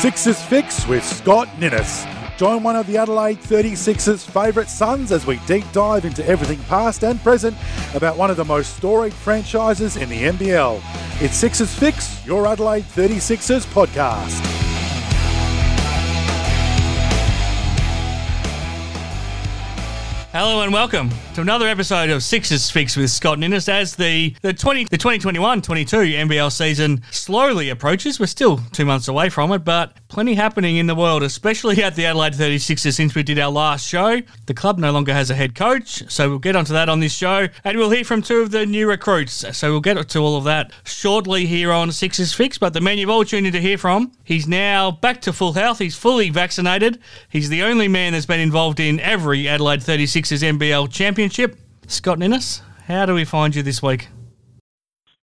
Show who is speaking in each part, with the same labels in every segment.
Speaker 1: Sixers Fix with Scott Ninnis. Join one of the Adelaide 36ers' favourite sons as we deep dive into everything past and present about one of the most storied franchises in the NBL. It's Sixers Fix, your Adelaide 36ers podcast.
Speaker 2: Hello and welcome to another episode of Sixers Fix with Scott Ninnis as the, the 20 the 2021-22 NBL season slowly approaches. We're still two months away from it, but plenty happening in the world, especially at the Adelaide 36ers since we did our last show. The club no longer has a head coach, so we'll get onto that on this show. And we'll hear from two of the new recruits. So we'll get to all of that shortly here on Sixers Fix. But the man you've all tuned in to hear from, he's now back to full health. He's fully vaccinated. He's the only man that's been involved in every Adelaide 36 Sixers NBL Championship. Scott Ninnis, how do we find you this week?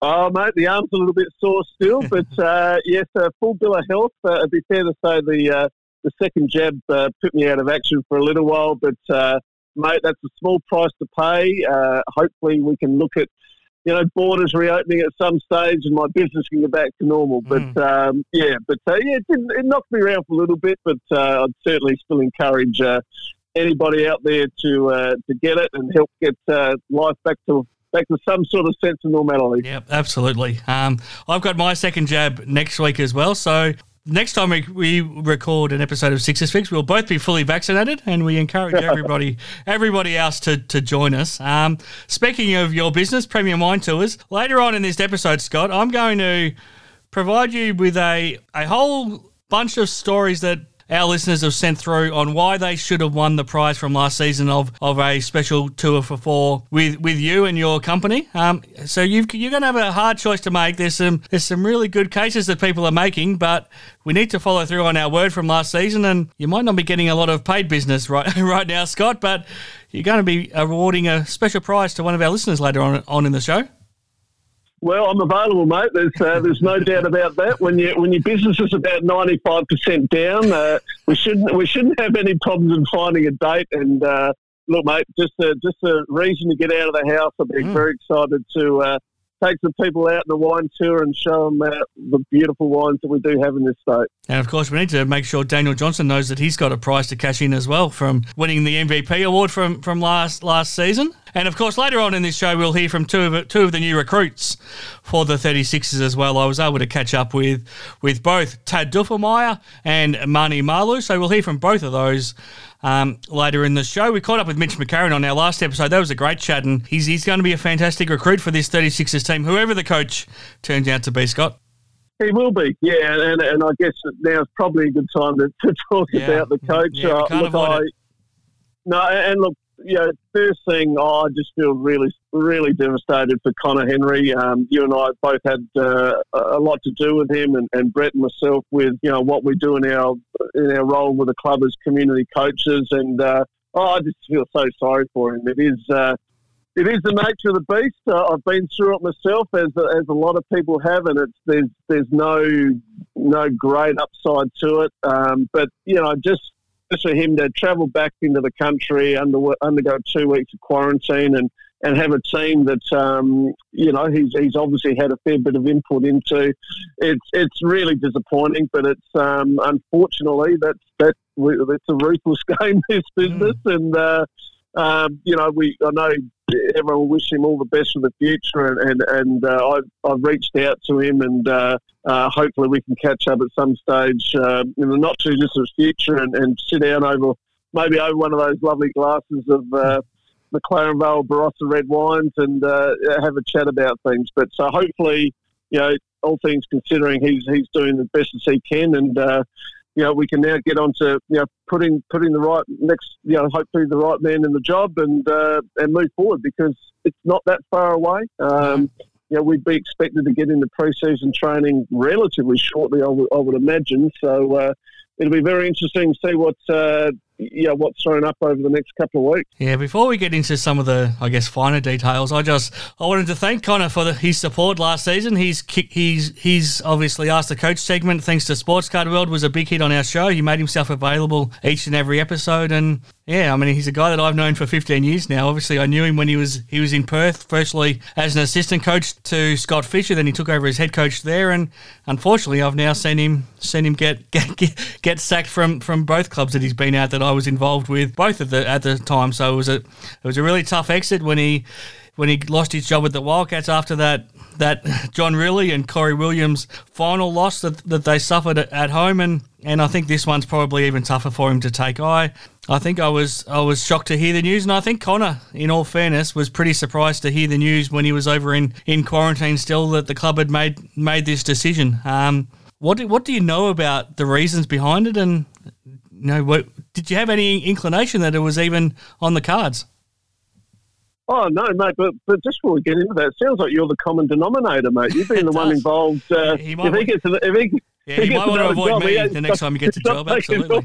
Speaker 3: Oh, mate, the arm's a little bit sore still, but uh, yes, uh, full bill of health. Uh, it'd be fair to say the uh, the second jab uh, put me out of action for a little while, but uh, mate, that's a small price to pay. hopefully, we can look at you know borders reopening at some stage, and my business can get back to normal. Mm. But um, yeah, but yeah, it, it, knocked me around for a little bit, but I'd certainly still encourage anybody out there to uh, to get it and help get uh, life back to back to some sort of sense of normality.
Speaker 2: Yep, absolutely. Um, I've got my second jab next week as well, so. Next time we, we record an episode of Sixers Fix, we'll both be fully vaccinated, and we encourage everybody everybody else to, to join us. Um, speaking of your business, Premium Wine Tours, later on in this episode, Scott, I'm going to provide you with a a whole bunch of stories that our listeners have sent through on why they should have won the prize from last season of, of a special tour for four with, with you and your company. Um, so you are going to have a hard choice to make. There's some there's some really good cases that people are making, but we need to follow through on our word from last season. And you might not be getting a lot of paid business right right now, Scott, but you're going to be awarding a special prize to one of our listeners later on on in the show.
Speaker 3: Well, I'm available, mate. There's uh, there's no doubt about that. When you when your business is about 95 percent down, uh, we shouldn't we shouldn't have any problems in finding a date. And uh, look, mate, just a, just a reason to get out of the house. Been mm. very excited to uh, take some people out on the wine tour and show them uh, the beautiful wines that we do have in this state.
Speaker 2: And of course, we need to make sure Daniel Johnson knows that he's got a prize to cash in as well from winning the MVP award from, from last last season. And of course, later on in this show, we'll hear from two of two of the new recruits for the 36ers as well. I was able to catch up with with both Tad Dufelmeier and Mani Malou, so we'll hear from both of those um, later in the show. We caught up with Mitch McCarron on our last episode. That was a great chat, and he's, he's going to be a fantastic recruit for this 36ers team, whoever the coach turns out to be, Scott.
Speaker 3: He will be, yeah, and, and I guess now is probably a good time to, to talk yeah. about the coach.
Speaker 2: Yeah, uh, look, I,
Speaker 3: no, and look, you know, first thing, oh, I just feel really, really devastated for Conner Henry. Um, you and I both had uh, a lot to do with him, and, and Brett and myself with you know what we do in our in our role with the club as community coaches. And uh, oh, I just feel so sorry for him. It is. Uh, it is the nature of the beast. Uh, I've been through it myself, as as a lot of people have, and it's there's there's no no great upside to it. Um, but you know, just for him to travel back into the country, under, undergo two weeks of quarantine, and, and have a team that um, you know he's he's obviously had a fair bit of input into. It's it's really disappointing, but it's um, unfortunately that's that it's a ruthless game this business, mm. and uh, um, you know we I know everyone will wish him all the best for the future, and and, and uh, I've, I've reached out to him, and uh, uh, hopefully we can catch up at some stage uh, in the not too distant future, and, and sit down over maybe over one of those lovely glasses of uh, McLaren Vale Barossa red wines, and uh, have a chat about things. But so hopefully, you know, all things considering, he's he's doing the best as he can, and you know, we can now get on to, you know, putting putting the right next, you know, hopefully the right man in the job and uh, and move forward because it's not that far away. Um, you know, we'd be expected to get into pre-season training relatively shortly, I would, I would imagine. So uh, it'll be very interesting to see what uh, you know, what's thrown up over the next couple of weeks.
Speaker 2: Yeah, before we get into some of the, I guess, finer details, I just I wanted to thank Conner for the, his support last season. He's he's he's obviously asked the coach segment, thanks to Sports Card World, was a big hit on our show. He made himself available each and every episode, and yeah, I mean he's a guy that I've known for 15 years now. Obviously, I knew him when he was he was in Perth, firstly as an assistant coach to Scott Fisher, then he took over as head coach there, and unfortunately, I've now seen him seen him get get get, sacked from from both clubs that he's been at that I was involved with both at the at the time. So it was a it was a really tough exit when he when he lost his job at the Wildcats after that that John Rillie and Corey Williams final loss that, that they suffered at home and and I think this one's probably even tougher for him to take. I I think I was I was shocked to hear the news, and I think Conner, in all fairness, was pretty surprised to hear the news when he was over in, in quarantine still that the club had made made this decision. Um, what do, what do you know about the reasons behind it, and know, what, did you have any inclination that it was even on the cards?
Speaker 3: Oh no, mate! But but just before we get into that, it sounds like you're the common denominator, mate. You've been the one involved. Uh,
Speaker 2: he
Speaker 3: if he gets, the, if he,
Speaker 2: yeah, you might want to avoid job, me the next time you get the job. Absolutely.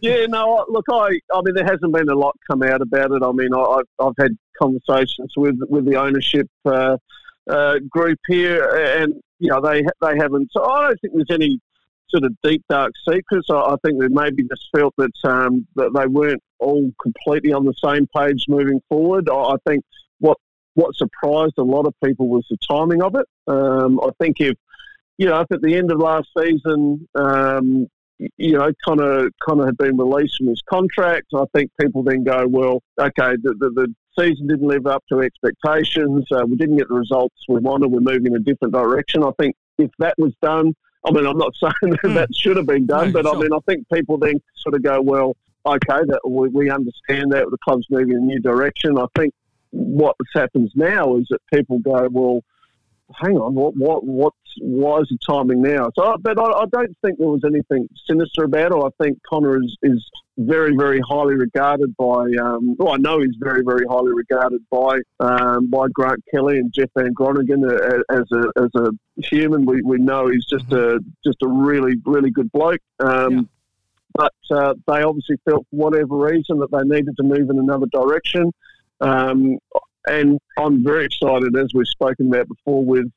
Speaker 3: yeah, no. Look, I, I mean, there hasn't been a lot come out about it. I mean, I, have I've had conversations with with the ownership uh, uh, group here, and you know, they they haven't. So I don't think there's any sort of deep dark secrets. I, I think they maybe just felt that um, that they weren't all completely on the same page moving forward. I, I think what what surprised a lot of people was the timing of it. Um, I think if you know, if at the end of last season, um, you know, kind of kind of had been released from his contract, I think people then go, well, okay, the, the, the season didn't live up to expectations. Uh, we didn't get the results we wanted. We're moving in a different direction. I think if that was done, I mean, I'm not saying that, mm. that should have been done, no, but sure. I mean, I think people then sort of go, well, okay, that we, we understand that the club's moving in a new direction. I think what happens now is that people go, well, hang on, what, what, what's, why is the timing now? So, but I, I, don't think there was anything sinister about it. I think Conner is, is very, very highly regarded by, um, well, I know he's very, very highly regarded by, um, by Grant Kelly and Jeff Van Groningen as a, as a human. We, we know he's just a, just a really, really good bloke. Um, yeah. But uh, they obviously felt, for whatever reason, that they needed to move in another direction. Um, and I'm very excited, as we've spoken about before, with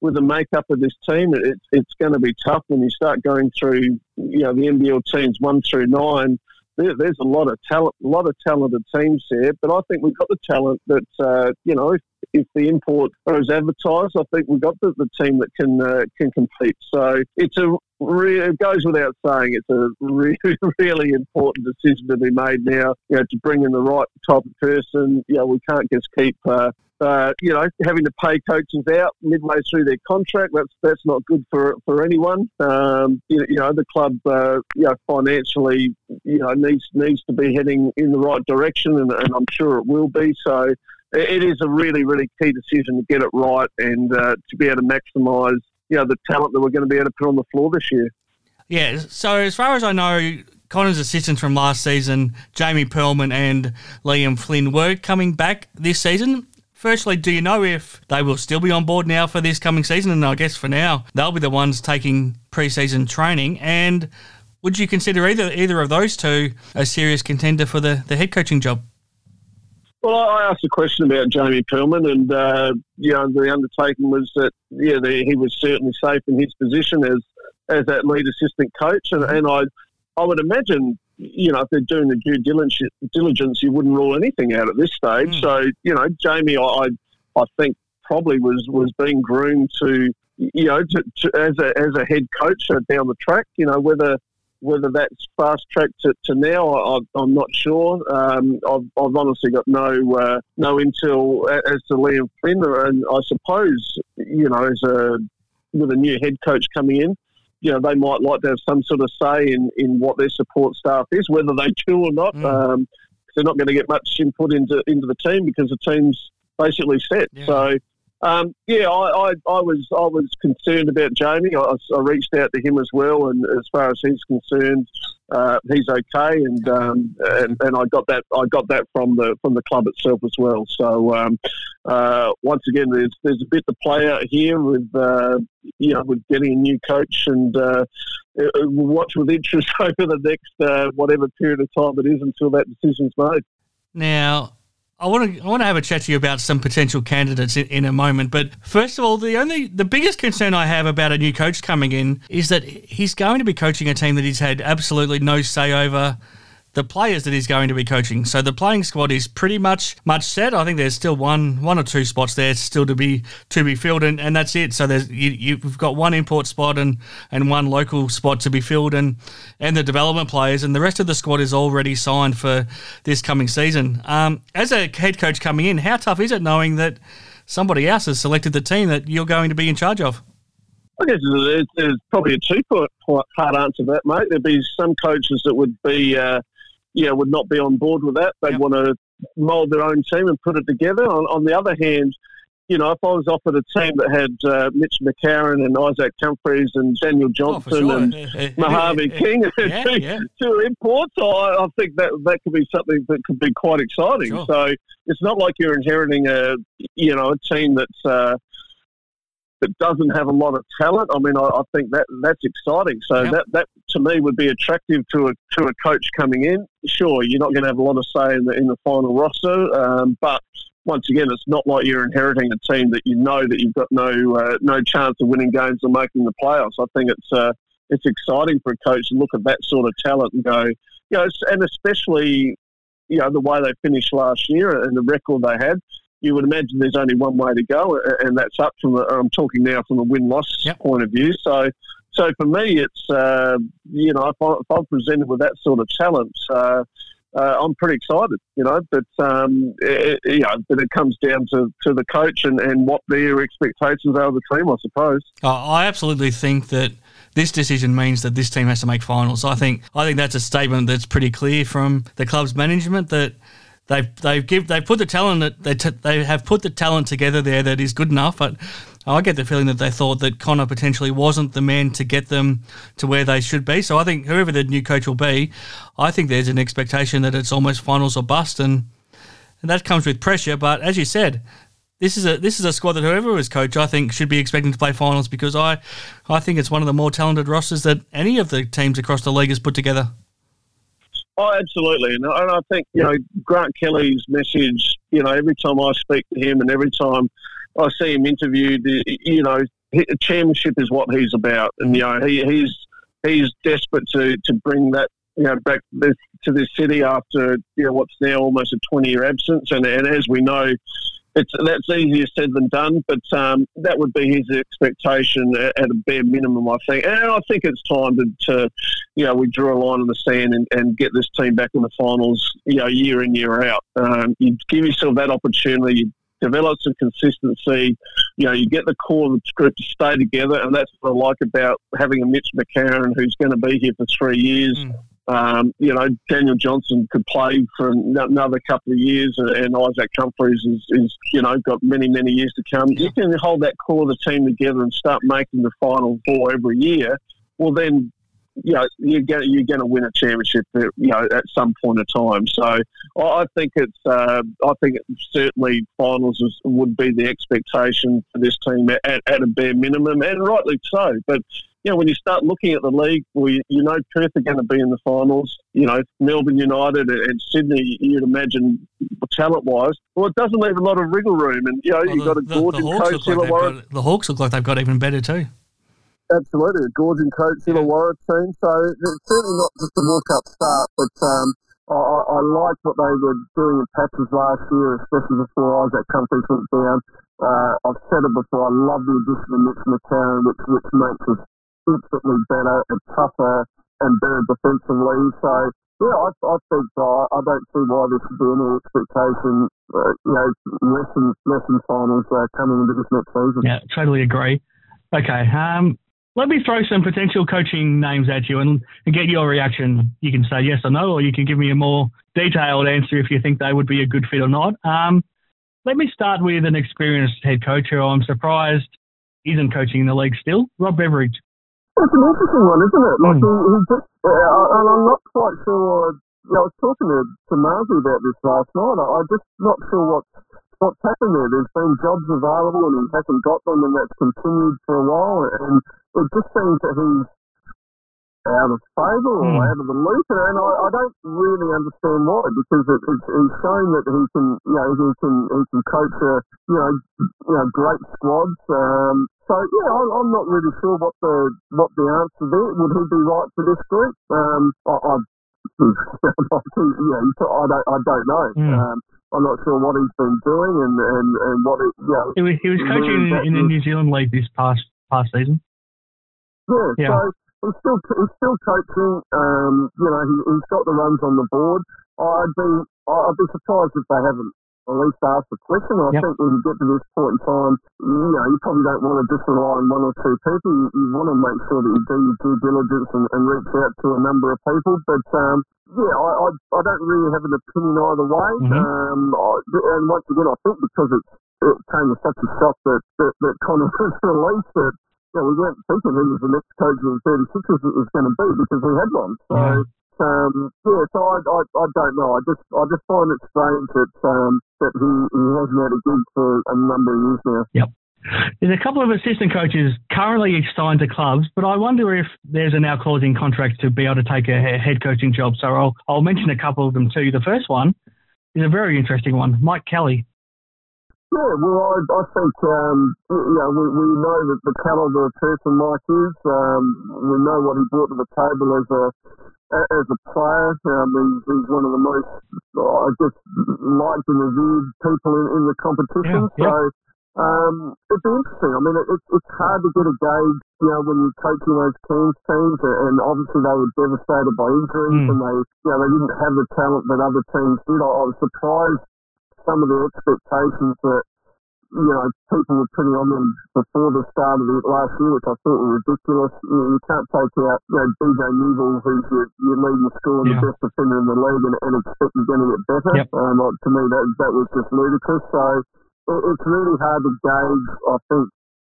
Speaker 3: with the makeup of this team. It's it's going to be tough when you start going through, you know, the NBL teams one through nine. There, there's a lot of talent, a lot of talented teams there. But I think we've got the talent that, uh, you know, if, if the import is advertised, I think we've got the, the team that can uh, can compete. So it's a it goes without saying it's a really really important decision to be made now. You know, to bring in the right type of person. You know, we can't just keep. Uh, uh, you know, having to pay coaches out midway through their contract, that's that's not good for for anyone. Um, you, you, know, the club, uh, you know, financially, you know, needs needs to be heading in the right direction, and, and I'm sure it will be. So, it is a really, really key decision to get it right and uh, to be able to maximise, you know, the talent that we're going to be able to put on the floor this year.
Speaker 2: Yeah. So as far as I know, Conner's assistants from last season, Jamie Perlman and Liam Flynn, were coming back this season. Firstly, do you know if they will still be on board now for this coming season? And I guess for now, they'll be the ones taking preseason training. And would you consider either either of those two a serious contender for the, the head coaching job?
Speaker 3: Well, I asked a question about Jamie Perlman, and uh, you know the undertaking was that yeah, the, he was certainly safe in his position as as that lead assistant coach, and, and I I would imagine you know if they're doing the due diligence, you wouldn't rule anything out at this stage. Mm. So you know, Jamie, I I think probably was was being groomed to you know to, to as a as a head coach down the track. You know whether whether that's fast tracked to, to now, I, am not sure. Um, I've, I've, honestly got no uh, no intel as to Liam Flynn, and I suppose you know, as a with a new head coach coming in, you know, they might like to have some sort of say in, in what their support staff is, whether they do or not. Mm. Um, they're not going to get much input into into the team because the team's basically set. Yeah. So Um, yeah, I, I, I, was I was concerned about Jamie. I, I, reached out to him as well, and as far as he's concerned, uh, he's okay, and, um, and and I got that I got that from the from the club itself as well. So um, uh, once again, there's there's a bit to play out here with uh, you know with getting a new coach, and uh, we'll watch with interest over the next uh, whatever period of time it is until that decision's made.
Speaker 2: Now, I want to I want to have a chat to you about some potential candidates in, in, a moment. But first of all, the only the biggest concern I have about a new coach coming in is that he's going to be coaching a team that he's had absolutely no say over the players that he's going to be coaching. So the playing squad is pretty much much set. I think there's still one one or two spots there still to be to be filled, and, and that's it. So there's you, you've got one import spot and and one local spot to be filled, and and the development players, and the rest of the squad is already signed for this coming season. Um, as a head coach coming in, how tough is it knowing that somebody else has selected the team that you're going to be in charge of?
Speaker 3: I guess there's probably a two part answer to that, mate. There'd be some coaches that would be uh, yeah, would not be on board with that. They'd yep. want to mould their own team and put it together. On, on, the other hand, you know, if I was offered a team that had uh, Mitch McCarron and Isaac Humphries and Daniel oh, Johnson oh, sure. and Mojave King, yeah, two, yeah. two, imports, I, I, think that that could be something that could be quite exciting. Sure. So it's not like you're inheriting a, you know, a team that's uh, that doesn't have a lot of talent. I mean, I, I think that that's exciting. So yep. that that to me would be attractive to a to a coach coming in. Sure, you're not going to have a lot of say in the in the final roster, um, but once again, it's not like you're inheriting a team that you know that you've got no uh, no chance of winning games or making the playoffs. I think it's uh, it's exciting for a coach to look at that sort of talent and go, you know, and especially you know the way they finished last year and the record they had you would imagine there's only one way to go, and that's up from the. I'm talking now from a win loss yep. point of view. So, so for me, it's uh, you know if, I, am presented with that sort of challenge, uh, uh, I'm pretty excited. You know, but um, it, you know, but it comes down to, to the coach and, and what their expectations are of the team, I suppose.
Speaker 2: I absolutely think that this decision means that this team has to make finals. I think I think that's a statement that's pretty clear from the club's management that they've they've give they put the talent that they t- they have put the talent together there that is good enough. But I get the feeling that they thought that Conner potentially wasn't the man to get them to where they should be. So I think whoever the new coach will be, I think there's an expectation that it's almost finals or bust, and, and that comes with pressure. But as you said. This is a this is a squad that whoever was coach I think should be expecting to play finals because I I think it's one of the more talented rosters that any of the teams across the league has put together.
Speaker 3: Oh, absolutely, and and I think you know Grant Kelly's message. You know, every time I speak to him, and every time I see him interviewed, you know, championship is what he's about, and you know, he, he's he's desperate to to bring that you know back this, to this city after you know what's now almost a twenty year absence, and and as we know, it's that's easier said than done, but um, that would be his expectation at, a bare minimum, I think. And I think it's time to, to you know, we draw a line in the sand and, and, get this team back in the finals, you know, year in year out. Um, you give yourself that opportunity. You develop some consistency. You know, you get the core of the group to stay together, and that's what I like about having a Mitch McCarron who's going to be here for three years. Mm. Um, you know, Daniel Johnson could play for another couple of years, and Isaac Humphries is, is, you know, got many, many years to come. You can hold that core of the team together and start making the final four every year. Well, then, you know, you're going you're going to win a championship, you know, at some point of time. So I think it's, uh, I think certainly finals is, would be the expectation for this team at, at a bare minimum, and rightly so. But you know, when you start looking at the league, we, you know Perth are going to be in the finals. You know, Melbourne United and Sydney, you'd imagine talent-wise. Well, it doesn't leave a lot of wriggle room. And, you know, well, you've got a Goorjian coach,
Speaker 2: like got, The Hawks look like they've got even better too.
Speaker 3: Absolutely, a Goorjian coach, Illawarra team. So it's certainly not just a walk-up start, but um, I, I liked what they were doing in patches last year, especially before Isaac Humphries went down. Uh, I've said it before, I love the addition of Mitch McCarron, which, which makes us instantly better and tougher and better defensively. So, yeah, I, I think uh, I don't see why there should be any expectation, uh, you know, lessons, lesson finals uh, coming into this next season.
Speaker 2: Yeah, totally agree. Okay, um, let me throw some potential coaching names at you and, and get your reaction. You can say yes or no, or you can give me a more detailed answer if you think they would be a good fit or not. Um, let me start with an experienced head coach who I'm surprised isn't coaching in the league still, Rob Beveridge.
Speaker 4: It's an interesting one, isn't it? Like mm. he, he just, uh, and I'm not quite sure. You know, I was talking to, to Marzi about this last night. I, I'm just not sure what's what's happened there. There's been jobs available and he hasn't got them, and that's continued for a while. And it just seems that he's out of favour or mm. out of the loop, and I, I don't really understand why because it, it's, it's shown that he can, you know, he can he can coach a, you know, you know, great squads. Um, so yeah, I, I'm not really sure what the what the answer there. Would he be right for this group? Um, I, I yeah, I don't, I don't know. Mm. Um, I'm not sure what he's been doing and, and, and what it, you know.
Speaker 2: He was, he was coaching in, in the New Zealand League this past past season.
Speaker 4: Yeah, yeah. so he's still he's still coaching. Um, you know, he, he's got the runs on the board. I'd be I'd be surprised if they haven't at least asked the question. I yep. think when you get to this point in time, you know, you probably don't want to just rely on one or two people. You, you want to make sure that you do your due diligence and, and reach out to a number of people. But um, yeah, I, I, I don't really have an opinion either way. Mm-hmm. Um, I, and once again, I think because it, it came as such a shock that that, that Conner was released that you know, we weren't thinking he was the next coach of the 36ers it was going to be because we had one. So. Yeah. Um, yeah, so I, I, I don't know. I just I just find it strange that um, that he, he hasn't had a gig for a number of years now.
Speaker 2: Yep. There's a couple of assistant coaches currently signed to clubs, but I wonder if there's a now clause contract to be able to take a head coaching job. So I'll I'll mention a couple of them too. The first one is a very interesting one. Mike Kelly.
Speaker 4: Yeah, well, I, I think um, you know we, we know that the caliber of person Mike is. Um, we know what he brought to the table as a as a player. Um, he's, he's one of the most, I guess, liked and revered people in, in the competition. Yeah, yeah. So um, it'd be interesting. I mean, it, it, it's hard to get a gauge, you know, when you're coaching those Cairns teams, and obviously they were devastated by injuries, mm. and they, you know, they didn't have the talent that other teams did. I, I was surprised some of the expectations that you know people were putting on them before the start of the last year, which I thought were ridiculous. You, know, you can't take out you know DJ Newbill, who's your, your leading scorer and yeah. the best defender in the league, and, and expect you're going to get better. Yep. Um, like, to me, that that was just ludicrous. So it, it's really hard to gauge. I think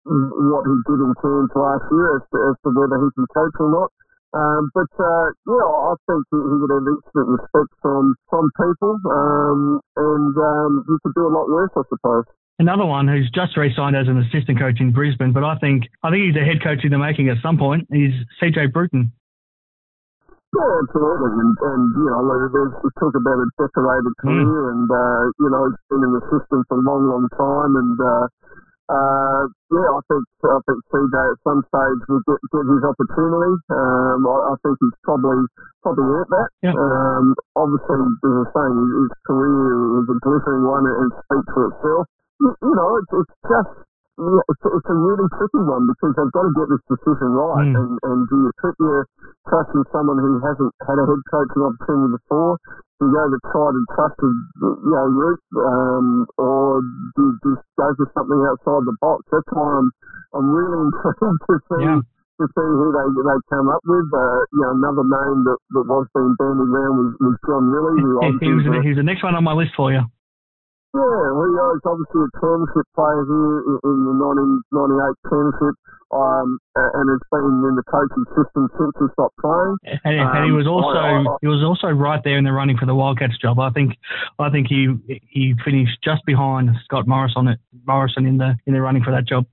Speaker 4: what he did in Cairns last year as to, as to whether he can coach or not. Um, but uh, yeah, I think he, he would have instant respect from from people, um, and um, he could do a lot worse, I suppose.
Speaker 2: Another one who's just re-signed as an assistant coach in Brisbane, but I think I think he's a head coach in the making at some point. Is CJ Bruton.
Speaker 4: Yeah, absolutely, and, and you know, there's we talk about a decorated hmm. career, mm. and uh, you know, he's been in the system for a long, long time, and uh, uh, yeah, I think I think CJ at some stage will get, get his opportunity. Um, I, I, think he's probably probably earned that. Yeah. Um, obviously, as I saying, his career is a glittering one and speaks for itself. You, you know, it's, it's just it's, it's a really tricky one because they've got to get this decision right. Mm. And, and do you put your trust in someone who hasn't had a head coaching opportunity before? Do you go the tried and trusted, you know, route, um, or do you just go for something outside the box? That's why I'm, I'm really intrigued to see. Yeah. To see who they they come up with, uh, you know, another name that, that was being bandied around was, was John Rillie. Who
Speaker 2: he, was, the, he was the next one on my list for you.
Speaker 4: Yeah, well, you obviously a championship player here in the 1998 championship, um, and it's been in the coaching system since he stopped playing.
Speaker 2: And, um, and he was also I, I, he was also right there in the running for the Wildcats job. I think I think he he finished just behind Scott Morrison it Morrison in the in the running for that job.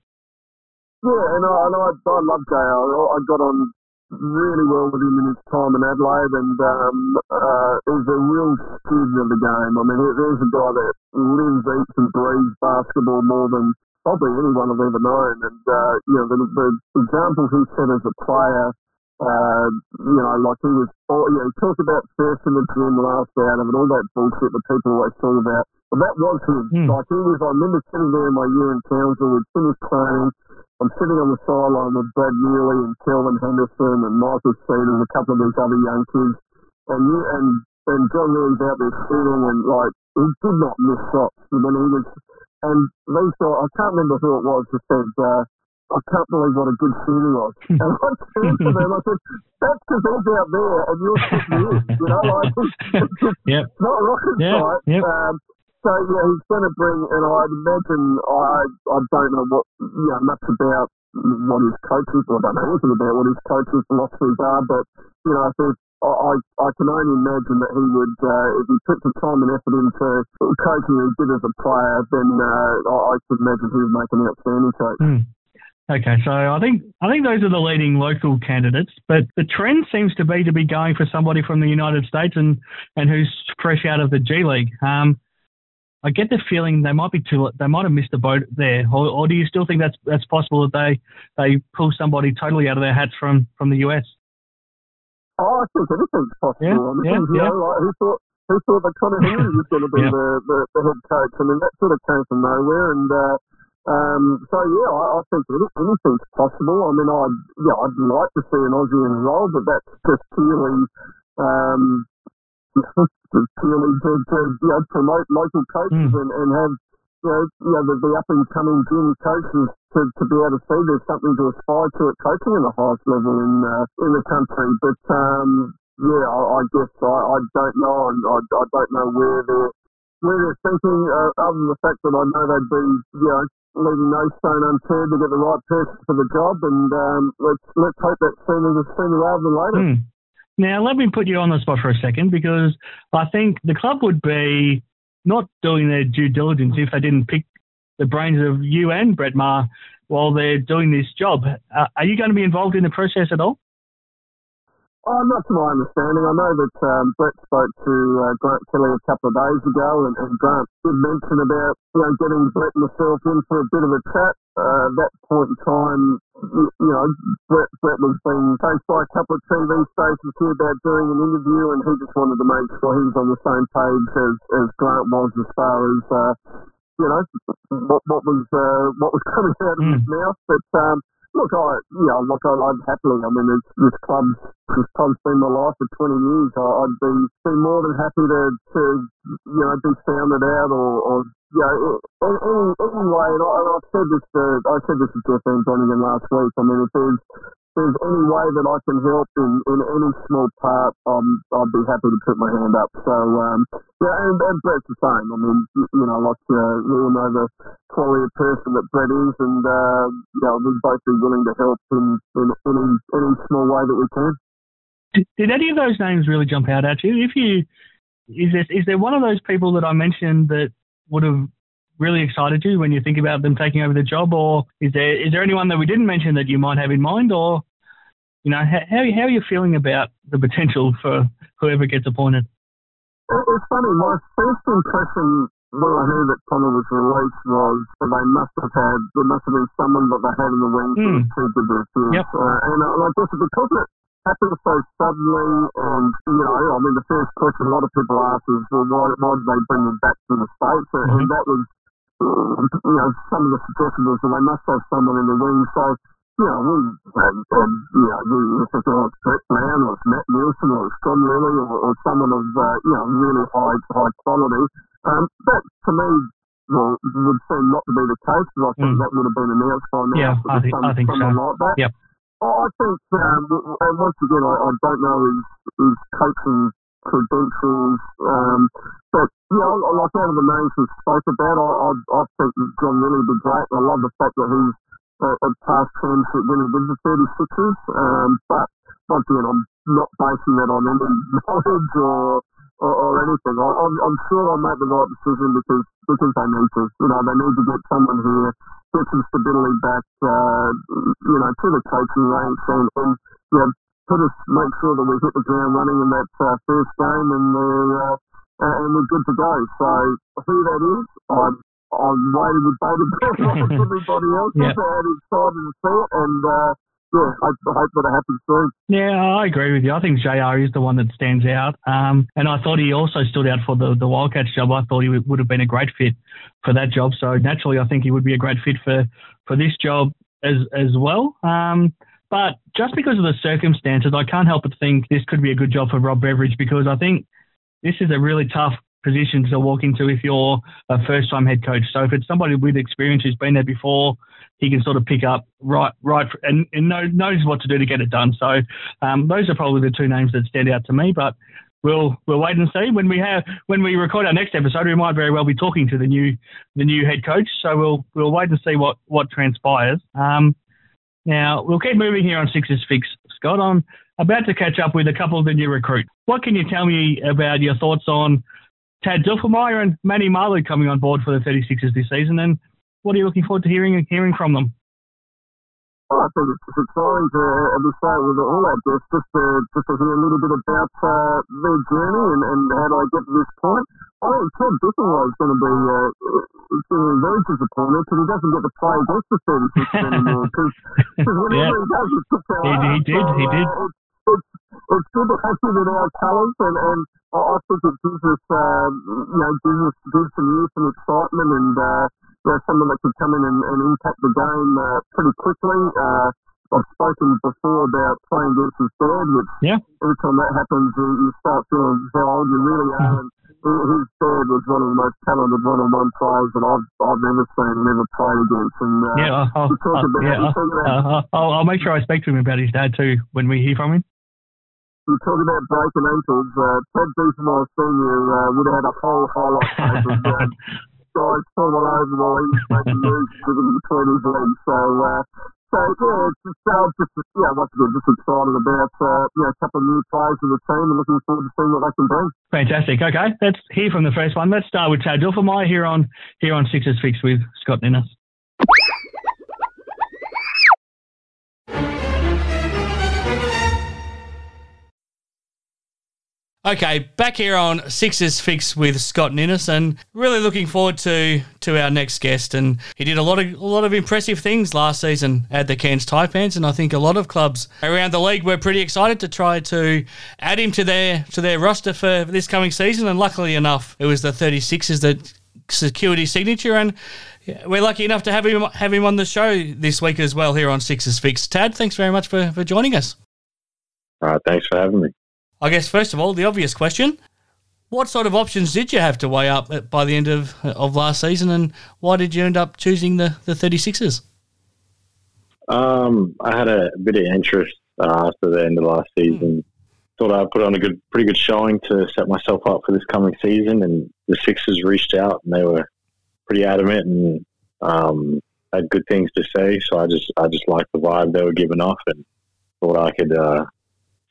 Speaker 4: Yeah, and I, and I, I love JL. I got on really well with him in his time in Adelaide, and um, uh, he's a real student of the game. I mean, there's a guy that lives, eats, and breathes basketball more than probably anyone I've ever known. And uh, you know, the, the examples he set as a player, uh, you know, like he was, oh, you know, he talked about first in the gym, last out of it, all that bullshit that people always talk about. But that was him. Mm. Like he was, I remember sitting there in my year in Townsville, we'd finished training. I'm sitting on the sideline with Brad Neely and Kelvin Henderson and Michael Speed and a couple of these other young kids. And you, and, and John Neely's out there shooting and like, he did not miss shots. When he was, and these guys, I can't remember who it was, just said, uh, I can't believe what a good shooter was. and I turned to them, I said, that's because he's out there and you're sitting here. You know, like, it's yep. not rocket yep. science. Yep. Um, so yeah, he's going to bring, and I'd imagine I I don't know what you know much about what his coaches, I don't know anything about what his coaches' philosophies are, but you know, if I, I can only imagine that he would, uh, if he put the time and effort into coaching as good as a player, then uh, I, I could imagine he would make an outstanding coach.
Speaker 2: Mm. Okay, so I think I think those are the leading local candidates, but the trend seems to be to be going for somebody from the United States and, and who's fresh out of the G League. Um, I get the feeling they might be too they might have missed the boat there, or, or do you still think that's that's possible that they they pull somebody totally out of their hats from from the US?
Speaker 4: Oh, I think anything's possible.
Speaker 2: Yeah,
Speaker 4: I mean,
Speaker 2: yeah,
Speaker 4: you
Speaker 2: yeah.
Speaker 4: know, like, who thought who thought that Conner Henry was going to be
Speaker 2: Yeah.
Speaker 4: the, the, the head coach? I mean, that sort of came from nowhere, and uh, um, so yeah, I, I think anything's possible. I mean, I'd yeah, I'd like to see an Aussie in the role, but that's just purely. Um, just purely to, you know, promote local coaches
Speaker 2: Mm.
Speaker 4: and, and have you know, you know the, the up and coming junior coaches to, to be able to see there's something to aspire to at coaching at the highest level in uh, in the country. But um, yeah, I, I guess I, I don't know, and I, I don't know where they're where they're thinking. Uh, other than the fact that I know they'd be you know leaving no stone unturned to get the right person for the job, and um, let's let's hope that sooner sooner rather than later.
Speaker 2: Hmm. Now, let me put you on the spot for a second because I think the club would be not doing their due diligence if they didn't pick the brains of you and Brett Maher while they're doing this job. Uh, are you going to be involved in the process at all?
Speaker 4: Oh, not to my understanding. I know that um, Brett spoke to uh, Grant Kelly a couple of days ago, and, and Grant did mention about you know getting Brett and myself in for a bit of a chat. Uh, that point in time, you, know, Brett, Brett was being chased by a couple of TV stations here about doing an interview, and he just wanted to make sure he was on the same page as, as Grant was as far as uh, you know what, what was uh, what was coming out of his mouth. But um, look, I you know, look, I, I'd happily. I mean, this club's this club's been my life for 20 years. I, I'd be be more than happy to to you know be sounded out or, or you know any, any way. And, I, and I've said this to I said this to Jeff Groningen last week. I mean, if there's there's any way that I can help in, in any small part, um, I'd be happy to put my hand up. So, um, yeah, and, and Brett's the same. I mean, you, know, like uh, we all know the quality of person that Brett is, and uh, you know, we'd both be willing to help in, in any any small way that we can.
Speaker 2: Did, did any of those names really jump out at you? If you is there, is there one of those people that I mentioned that would have really excited you when you think about them taking over the job, or is there is there anyone that we didn't mention that you might have in mind, or you know how how, are you feeling about the potential for whoever gets appointed?
Speaker 4: It's funny. My first impression when I heard that Conner was released was that they must have had there must have been someone that they had in the wings that was too good to refuse.
Speaker 2: Yep.
Speaker 4: Uh, and uh, I guess because it happened so suddenly, and you know, I mean, the first question a lot of people ask is, well, why, why did they bring them back to the states? And, and that was, you know, some of the suggestion was that they must have someone in the wings. So. You know, we, and, and, you know, we oh, it's Brett Brown or Matt Nielsen or John Rillie or, or someone of, uh, you know, really high, high quality. Um, that to me well, would seem not to be the case because I think
Speaker 2: Mm.
Speaker 4: that would have been announced by now.
Speaker 2: Yeah, I think-
Speaker 4: some,
Speaker 2: I think so.
Speaker 4: like that.
Speaker 2: Yep.
Speaker 4: I I think, um, and once again, I, I don't know his, his coaching credentials, um, you like out of the names we spoke about, I, I, I think John Rillie would be great. I love the fact that he's a, a past championship winner with the 36ers, um, but once again, I'm not basing that on any knowledge or or, or anything. I, I'm, I'm sure I'll make the right decision because because they need to. You know, they need to get someone here, get some stability back. Uh, you know, to the coaching ranks and, and you know, put us make sure that we hit the ground running in that uh, first game and uh, uh, and we're good to go. So who that is, I'm I'm waiting with bated breath like everybody else
Speaker 2: Yeah.
Speaker 4: and excited to see it. And uh, yeah, I, I hope that it happens soon.
Speaker 2: Yeah, I agree with you. I think JR is the one that stands out. Um, and I thought he also stood out for the, the Wildcats job. I thought he would, would have been a great fit for that job. So naturally, I think he would be a great fit for, for this job as, as well. Um, but just because of the circumstances, I can't help but think this could be a good job for Rob Beveridge because I think this is a really tough position to walk into if you're a first time head coach. So if it's somebody with experience who's been there before, he can sort of pick up right, right, and, and knows what to do to get it done. So um, those are probably the two names that stand out to me. But
Speaker 5: we'll we'll wait and see. When we have when we record our next episode, we might very well be talking to the new the new head coach. So we'll we'll wait and see what what transpires. Um, now we'll keep moving here on Sixers Fix, Scott. I'm about to catch up with a couple of the new recruits. What can you tell me about your thoughts on Tad Dufelmeier and Manny Malou coming on board for the 36ers this season, and what are you looking forward to hearing and hearing from them?
Speaker 4: Oh, I think it's exciting to at the start with all our guests just to just to hear a little bit about uh, their journey and, and how do I get to this point. I think Ted Dufelmeier is going to be uh, going to be very disappointed because he doesn't get to play against the 36ers anymore. Because whenever yeah. he does, he puts
Speaker 5: out. He, he did. he did.
Speaker 4: Uh, it's, it's good to have him in our colours, and, and I think it gives us, um, you know, gives us gives some youth and excitement and. Uh, you someone that could come in and, and impact the game uh, pretty quickly. Uh, I've spoken before about playing against his dad, which
Speaker 5: yeah.
Speaker 4: every time that happens, you, you start feeling how old you really are. And his dad was one of the most talented one-on-one players that I've, I've ever seen and ever played against. And uh,
Speaker 5: yeah, I'll, I'll, about, yeah, I'll, I'll, I'll, make sure I speak to him about his dad too when we hear from him.
Speaker 4: We talk about breaking ankles. Uh, Ted Dufelmeier Senior uh, would have had a whole highlight tape of uh, guys falling over while he's making moves between his legs. So, uh, so yeah, it's just, uh, just yeah, once again, just excited about uh, you know a couple of new players in the team and looking forward to seeing what they can bring.
Speaker 5: Fantastic. Okay, let's hear from the first one. Let's start with Tad Dufelmeier here on here on Sixers Fix with Scott Ninnis.
Speaker 2: Okay, back here on Sixers Fix with Scott Ninnis, and really looking forward to to our next guest. And he did a lot of a lot of impressive things last season at the Cairns Taipans, and I think a lot of clubs around the league were pretty excited to try to add him to their to their roster for this coming season. And luckily enough, it was the 36ers that secured his signature, and we're lucky enough to have him have him on the show this week as well here on Sixers Fix. Tad, thanks very much for for joining us.
Speaker 6: Right, thanks for having me.
Speaker 2: I guess first of all, the obvious question: What sort of options did you have to weigh up by the end of of last season, and why did you end up choosing the the 36ers?
Speaker 6: Um, I had a bit of interest uh, after the end of last season. Mm. Thought I'd put on a good, pretty good showing to set myself up for this coming season, and the Sixers reached out and they were pretty adamant and um, had good things to say. So I just, I just liked the vibe they were giving off, and thought I could uh,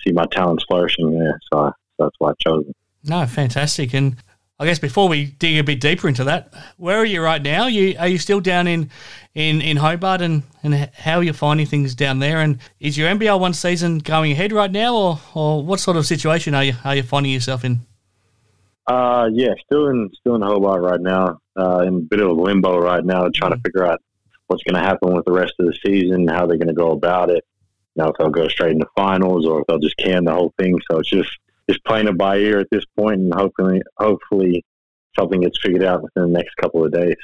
Speaker 6: see my talents flourishing there. So, so that's why I chose it.
Speaker 2: No, fantastic. And I guess before we dig a bit deeper into that, where are you right now? You are you still down in in, in Hobart, and, and how are you finding things down there? And is your NBL one season going ahead right now, or, or what sort of situation are you are you finding yourself in?
Speaker 6: Uh, yeah, still in still in Hobart right now. Uh, in a bit of a limbo right now, trying mm-hmm. to figure out what's going to happen with the rest of the season, how they're going to go about it know if they'll go straight into finals or if they'll just can the whole thing. So it's just just playing it by ear at this point, and hopefully, hopefully, something gets figured out within the next couple of days.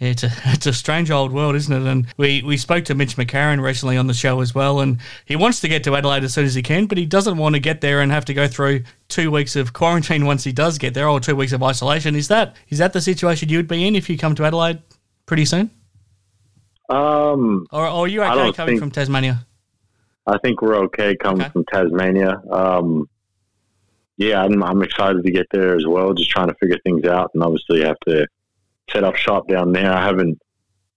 Speaker 2: It's a it's a strange old world, isn't it? And we, we spoke to Mitch McCarron recently on the show as well, and he wants to get to Adelaide as soon as he can, but he doesn't want to get there and have to go through two weeks of quarantine once he does get there, or two weeks of isolation. Is that is that the situation you would be in if you come to Adelaide pretty soon?
Speaker 6: Um,
Speaker 2: or, or are you okay coming think, from Tasmania?
Speaker 6: I think we're okay coming okay. from Tasmania. Um, yeah, I'm, I'm excited to get there as well. Just trying to figure things out, and obviously have to set up shop down there. I haven't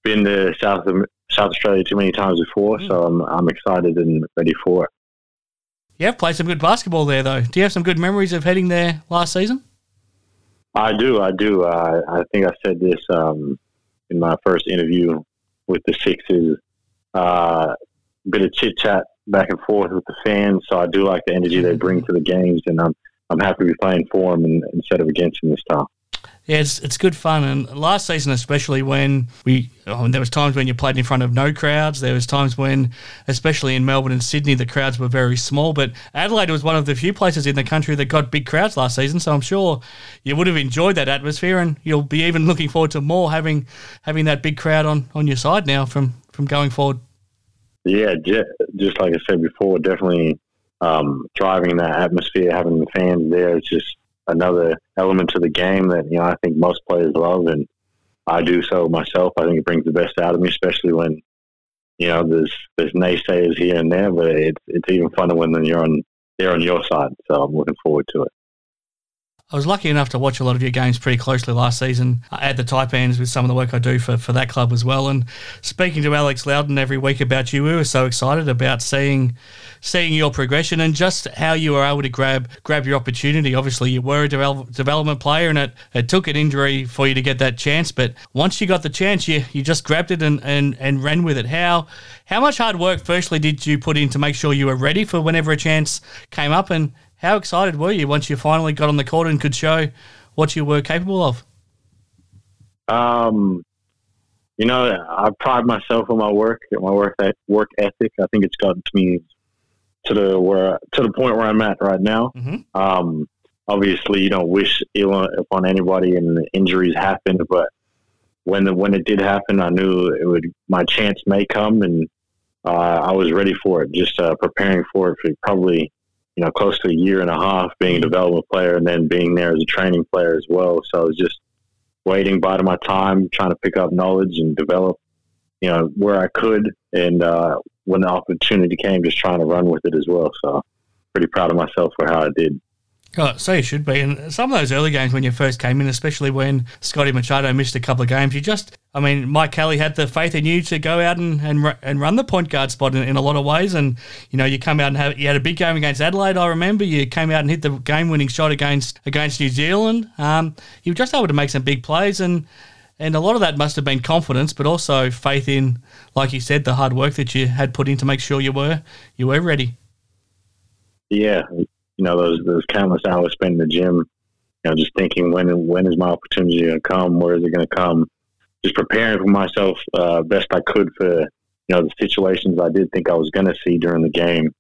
Speaker 6: been to South South Australia too many times before, mm. so I'm I'm excited and ready for it.
Speaker 2: You have played some good basketball there, though. Do you have some good memories of heading there last season?
Speaker 6: I do, I do. Uh, I think I said this um, in my first interview with the Sixers. Uh, bit of chit chat back and forth with the fans. So I do like the energy they bring to the games, and I'm I'm happy to be playing for them instead of against them this time.
Speaker 2: Yeah, it's, it's good fun, and last season especially when we oh, there was times when you played in front of no crowds. There was times when, especially in Melbourne and Sydney, the crowds were very small. But Adelaide was one of the few places in the country that got big crowds last season. So I'm sure you would have enjoyed that atmosphere, and you'll be even looking forward to more having having that big crowd on, on your side now from from going forward.
Speaker 6: Yeah, just like I said before, definitely um, driving that atmosphere, having the fans there is just another element to the game that you know I think most players love, and I do so myself. I think it brings the best out of me, especially when you know there's there's naysayers here and there, but it's it's even funner when you're on they're on your side. So I'm looking forward to it.
Speaker 2: I was lucky enough to watch a lot of your games pretty closely last season uh, at the Taipans with some of the work I do for, for that club as well. And speaking to Alex Loudon every week about you, we were so excited about seeing seeing your progression and just how you were able to grab grab your opportunity. Obviously, you were a develop, development player, and it, it took an injury for you to get that chance. But once you got the chance, you, you just grabbed it and, and, and ran with it. How how much hard work, firstly, did you put in to make sure you were ready for whenever a chance came up? And how excited were you once you finally got on the court and could show what you were capable of?
Speaker 6: Um, you know, I pride myself on my work, my work work ethic. I think it's gotten to me to the where to the point where I'm at right now.
Speaker 2: Mm-hmm.
Speaker 6: Um, obviously, you don't wish ill upon anybody, and injuries happen. But when the, when it did happen, I knew it would. My chance may come, and uh, I was ready for it. Just uh, preparing for it for probably you know, close to a year and a half being a development player and then being there as a training player as well. So I was just waiting, biding my time, trying to pick up knowledge and develop, you know, where I could. And uh, when the opportunity came, just trying to run with it as well. So pretty proud of myself for how I did.
Speaker 2: Oh, so you should be. And some of those early games when you first came in, especially when Scotty Machado missed a couple of games, you just, I mean, Mike Kelly had the faith in you to go out and and, and run the point guard spot in, in a lot of ways. And, you know, you come out and have, you had a big game against Adelaide, I remember. You came out and hit the game winning shot against against New Zealand. Um, you were just able to make some big plays. And, and a lot of that must have been confidence, but also faith in, like you said, the hard work that you had put in to make sure you were you were ready.
Speaker 6: Yeah, you know those those countless hours spent in the gym, you know, just thinking when when is my opportunity going to come? Where is it going to come? Just preparing for myself uh, best I could for you know the situations I did think I was going to see during the game.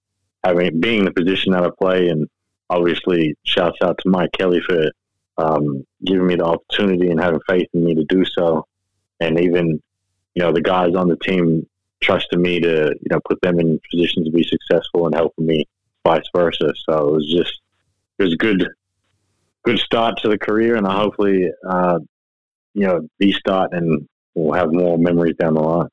Speaker 6: Having being in the position that I play, and obviously shouts out to Mike Kelly for um, giving me the opportunity and having faith in me to do so, and even you know the guys on the team trusted me to you know put them in positions to be successful and helping me vice versa. So it was just it was a good good start to the career, and hopefully uh, you know the start, and we'll have more memories down the line.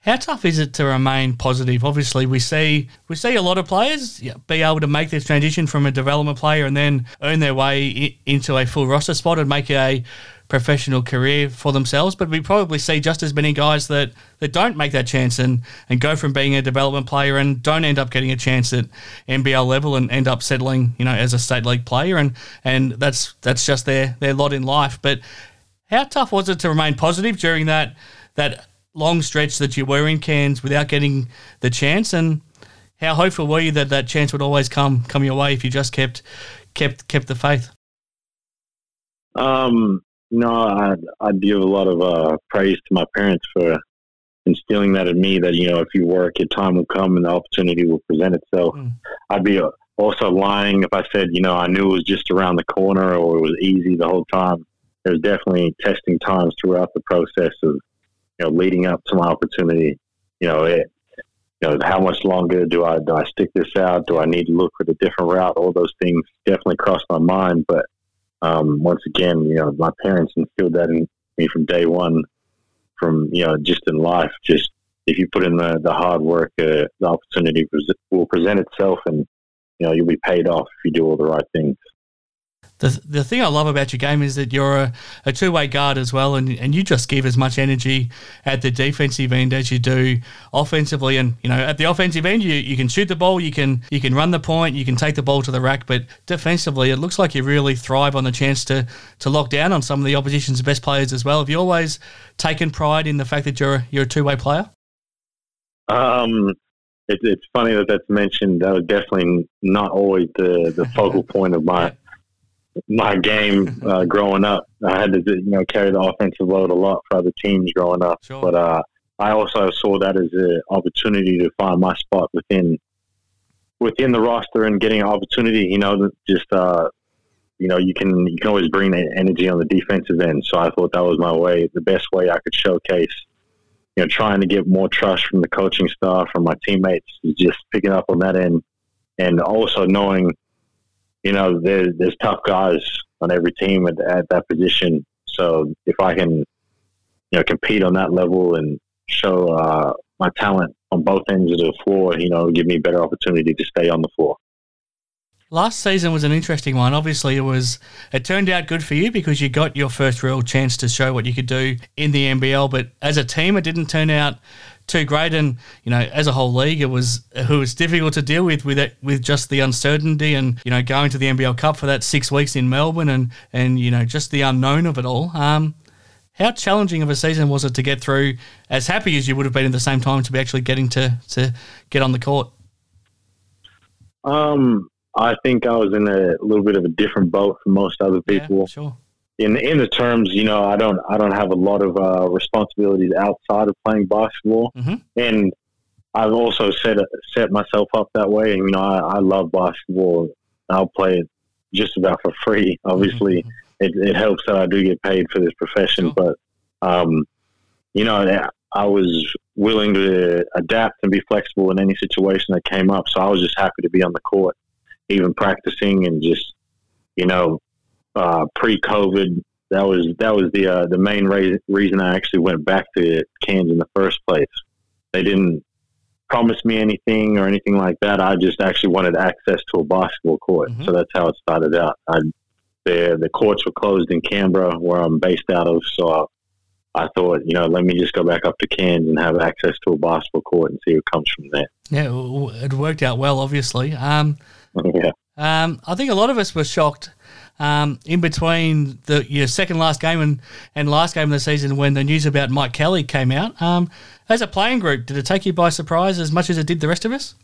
Speaker 2: How tough is it to remain positive? Obviously, we see we see a lot of players be able to make this transition from a development player and then earn their way into a full roster spot and make a professional career for themselves. But we probably see just as many guys that, that don't make that chance and, and go from being a development player and don't end up getting a chance at NBL level and end up settling, you know, as a state league player. And, and that's that's just their, their lot in life. But how tough was it to remain positive during that that long stretch that you were in Cairns without getting the chance? And how hopeful were you that that chance would always come come your way if you just kept kept kept the faith?
Speaker 6: Um, no, I I give a lot of uh, praise to my parents for instilling that in me. That you know, if you work, your time will come and the opportunity will present itself. Mm. I'd be also lying if I said you know I knew it was just around the corner or it was easy the whole time. There's definitely testing times throughout the process of you know leading up to my opportunity. You know, it, you know, how much longer do I do I stick this out? Do I need to look for a different route? All those things definitely crossed my mind, but um, once again, you know, my parents instilled that in me from day one. From you know, just in life, just if you put in the, the hard work, uh, the opportunity will present itself, and you know you'll be paid off if you do all the right things
Speaker 2: the the thing I love about your game is that you're a, a two way guard as well, and, and you just give as much energy at the defensive end as you do offensively. And you know, at the offensive end, you, you can shoot the ball, you can you can run the point, you can take the ball to the rack, but defensively, it looks like you really thrive on the chance to to lock down on some of the opposition's best players as well. Have you always taken pride in the fact that you're you're a two way player?
Speaker 6: Um, it, it's funny that that's mentioned. That was definitely not always the the focal point of my. My game uh, growing up. I had to you know carry the offensive load a lot for other teams growing up, sure. but uh, I also saw that as an opportunity to find my spot within within the roster and getting an opportunity. You know, just uh, you know you can you can always bring that energy on the defensive end. So I thought that was my way, the best way I could showcase. You know, trying to get more trust from the coaching staff, from my teammates, just picking up on that end, and also knowing you know, there's there's tough guys on every team at, at that position. So if I can, you know, compete on that level and show uh, my talent on both ends of the floor, you know, give me a better opportunity to stay on the floor.
Speaker 2: Last season was an interesting one. Obviously, it was it turned out good for you because you got your first real chance to show what you could do in the NBL. But as a team, it didn't turn out too great. And you know, as a whole league, it was it was difficult to deal with with it, with just the uncertainty and you know going to the NBL Cup for that six weeks in Melbourne and and you know just the unknown of it all. Um, how challenging of a season was it to get through? As happy as you would have been at the same time to be actually getting to to get on the court.
Speaker 6: Um, I think I was in a little bit of a different boat from most other people.
Speaker 2: Yeah, sure.
Speaker 6: In in the terms, you know, I don't I don't have a lot of uh, responsibilities outside of playing basketball,
Speaker 2: mm-hmm.
Speaker 6: and I've also set set myself up that way. And you know, I, I love basketball. I'll play it just about for free. Obviously, mm-hmm. it, it helps that I do get paid for this profession, but um, you know, I was willing to adapt and be flexible in any situation that came up. So I was just happy to be on the court even practicing and just you know uh, pre-COVID. That was that was the uh, the main ra- reason I actually went back to Cairns in the first place. They didn't promise me anything or anything like that. I just actually wanted access to a basketball court, mm-hmm. so that's how it started out. I, the the courts were closed in Canberra, where I'm based out of, so I thought, you know, let me just go back up to Cairns and have access to a basketball court and see what comes from there.
Speaker 2: Yeah, it worked out well, obviously. Um,
Speaker 6: yeah.
Speaker 2: Um, I think a lot of us were shocked um, in between the your second last game and, and last game of the season when the news about Mike Kelly came out. Um, as a playing group, did it take you by surprise as much as it did the rest of us?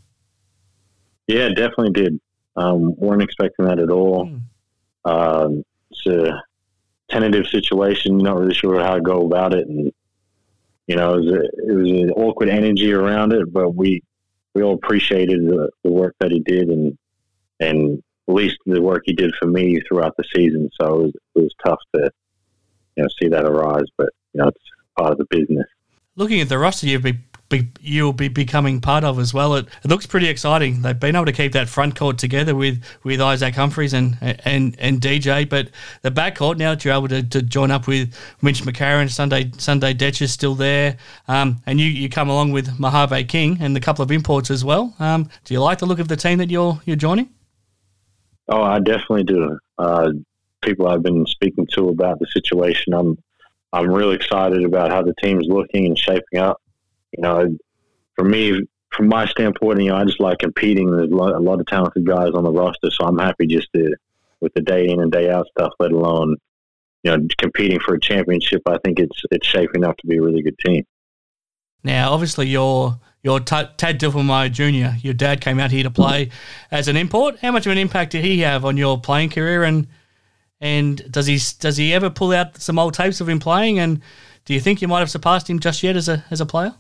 Speaker 6: Yeah, definitely did. Um, weren't expecting that at all. Mm. Um, it's a tentative situation. Not really sure how to go about it, and you know, it was, a, it was an awkward energy around it. But we we all appreciated the, the work that he did, and and at least the work he did for me throughout the season. So it was, it was tough to you know see that arise, but you know it's part of the business.
Speaker 2: Looking at the roster you'll be becoming part of as well, it, it looks pretty exciting. They've been able to keep that front court together with, with Isaac Humphries and, and and DJ, but the back court now that you're able to, to join up with Mitch McCarron, Sunday Sunday Dech is still there, um, and you, you come along with Mojave King and a couple of imports as well. Um, do you like the look of the team that you're you're joining?
Speaker 6: Oh, I definitely do. Uh, people I've been speaking to about the situation, I'm I'm really excited about how the team's looking and shaping up. You know, for me, from my standpoint, you know, I just like competing. There's a lot, of talented guys on the roster, so I'm happy just to with the day in and day out stuff. Let alone, you know, competing for a championship. I think it's it's shaping up to be a really good team.
Speaker 2: Now, obviously, you're your T- Tad Dufelmeier Jr. Your dad came out here to play as an import. How much of an impact did he have on your playing career? And and does he does he ever pull out some old tapes of him playing? And do you think you might have surpassed him just yet as a as a player?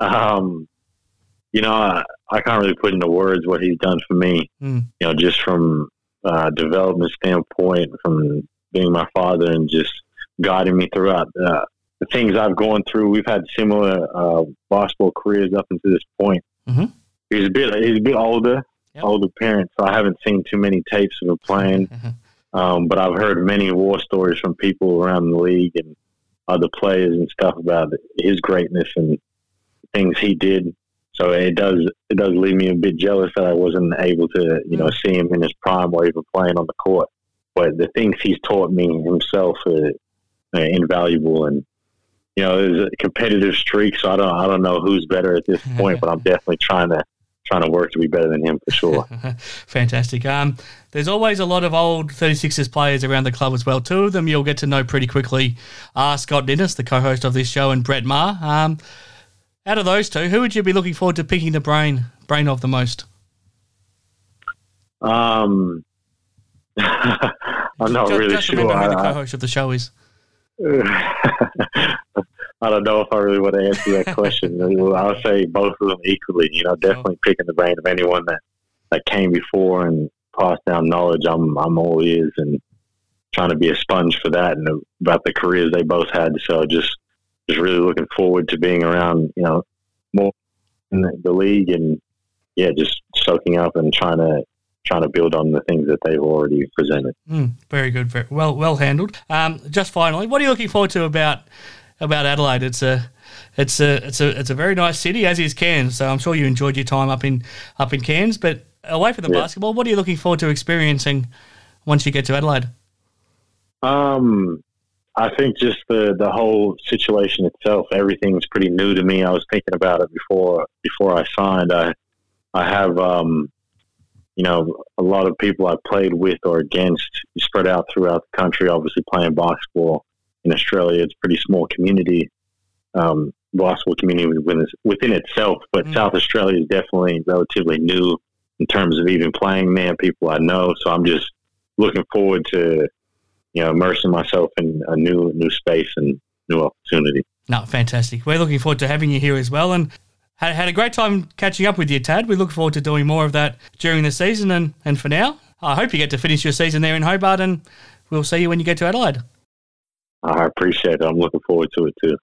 Speaker 6: Um, you know, I, I can't really put into words what he's done for me.
Speaker 2: Mm.
Speaker 6: You know, just from uh, development standpoint, from being my father and just guiding me throughout uh, the things I've gone through. We've had similar uh, basketball careers up until this point.
Speaker 2: Mm-hmm.
Speaker 6: He's a bit he's a bit older, yep. older parent, so I haven't seen too many tapes of him playing.
Speaker 2: Mm-hmm.
Speaker 6: Um, but I've heard many war stories from people around the league and other players and stuff about his greatness and things he did. So it does it does leave me a bit jealous that I wasn't able to you know see him in his prime or even playing on the court. But the things he's taught me himself are, are invaluable and you know, there's a competitive streak, so I don't I don't know who's better at this point, but I'm definitely trying to trying to work to be better than him for sure.
Speaker 2: Fantastic. Um, there's always a lot of old 36ers players around the club as well. Two of them you'll get to know pretty quickly are Scott Ninnis, the co-host of this show, and Brett Maher. Um, out of those two, who would you be looking forward to picking the brain brain of the most?
Speaker 6: Um, I'm not
Speaker 2: just,
Speaker 6: really
Speaker 2: just
Speaker 6: sure.
Speaker 2: Remember who the co-host of the show is.
Speaker 6: I don't know if I really want to answer that question. I'll say both of them equally. You know, definitely sure. picking the brain of anyone that, that came before and passed down knowledge. I'm I'm all ears and trying to be a sponge for that and about the careers they both had. So just just really looking forward to being around. You know, more in the, the league and yeah, just soaking up and trying to trying to build on the things that they've already presented.
Speaker 2: Mm, very good, very well well handled. Um, just finally, what are you looking forward to about about Adelaide? It's a it's a it's a it's a very nice city, as is Cairns. So I'm sure you enjoyed your time up in up in Cairns. But away from the
Speaker 6: Yeah.
Speaker 2: basketball, what are you looking forward to experiencing once you get to Adelaide?
Speaker 6: Um, I think just the the whole situation itself, everything's pretty new to me. I was thinking about it before before I signed. I I have um, you know, a lot of people I've played with or against spread out throughout the country. Obviously, playing basketball in Australia, it's a pretty small community, um, basketball community within, within itself. But
Speaker 2: Mm.
Speaker 6: South Australia is definitely relatively new in terms of even playing there, people I know. So I'm just looking forward to you know, immersing myself in a new new space and new opportunity.
Speaker 2: No, fantastic. We're looking forward to having you here as well, and had, had a great time catching up with you, Tad. We look forward to doing more of that during the season, and, and for now, I hope you get to finish your season there in Hobart, and we'll see you when you get to Adelaide.
Speaker 6: I appreciate it. I'm looking forward to it too.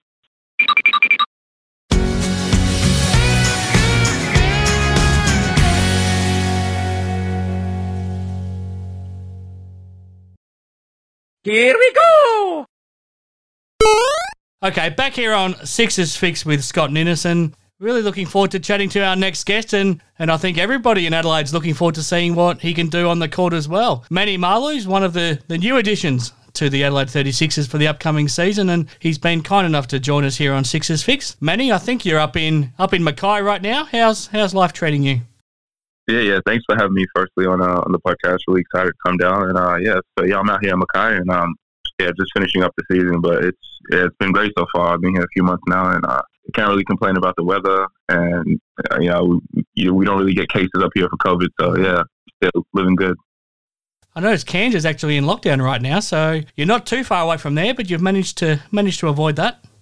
Speaker 7: Here we go!
Speaker 2: Okay, back here on Sixers Fix with Scott Ninnis. Really looking forward to chatting to our next guest, and, and I think everybody in Adelaide's looking forward to seeing what he can do on the court as well. Manny Malou's one of the, the new additions to the Adelaide 36ers for the upcoming season, and he's been kind enough to join us here on Sixers Fix. Manny, I think you're up in up in Mackay right now. How's how's life treating you?
Speaker 8: Yeah, yeah. Thanks for having me. Firstly, on uh, on the podcast, really excited to come down. And uh, yeah, so yeah, I'm out here in Mackay, and um, yeah, just finishing up the season. But it's yeah, it's been great so far. I've been here a few months now, and uh, can't really complain about the weather. And uh, you know, we, you know, we don't really get cases up here for COVID, so yeah, still living good.
Speaker 2: I noticed Cairns is actually in lockdown right now, so you're not too far away from there, but you've managed to managed to avoid that.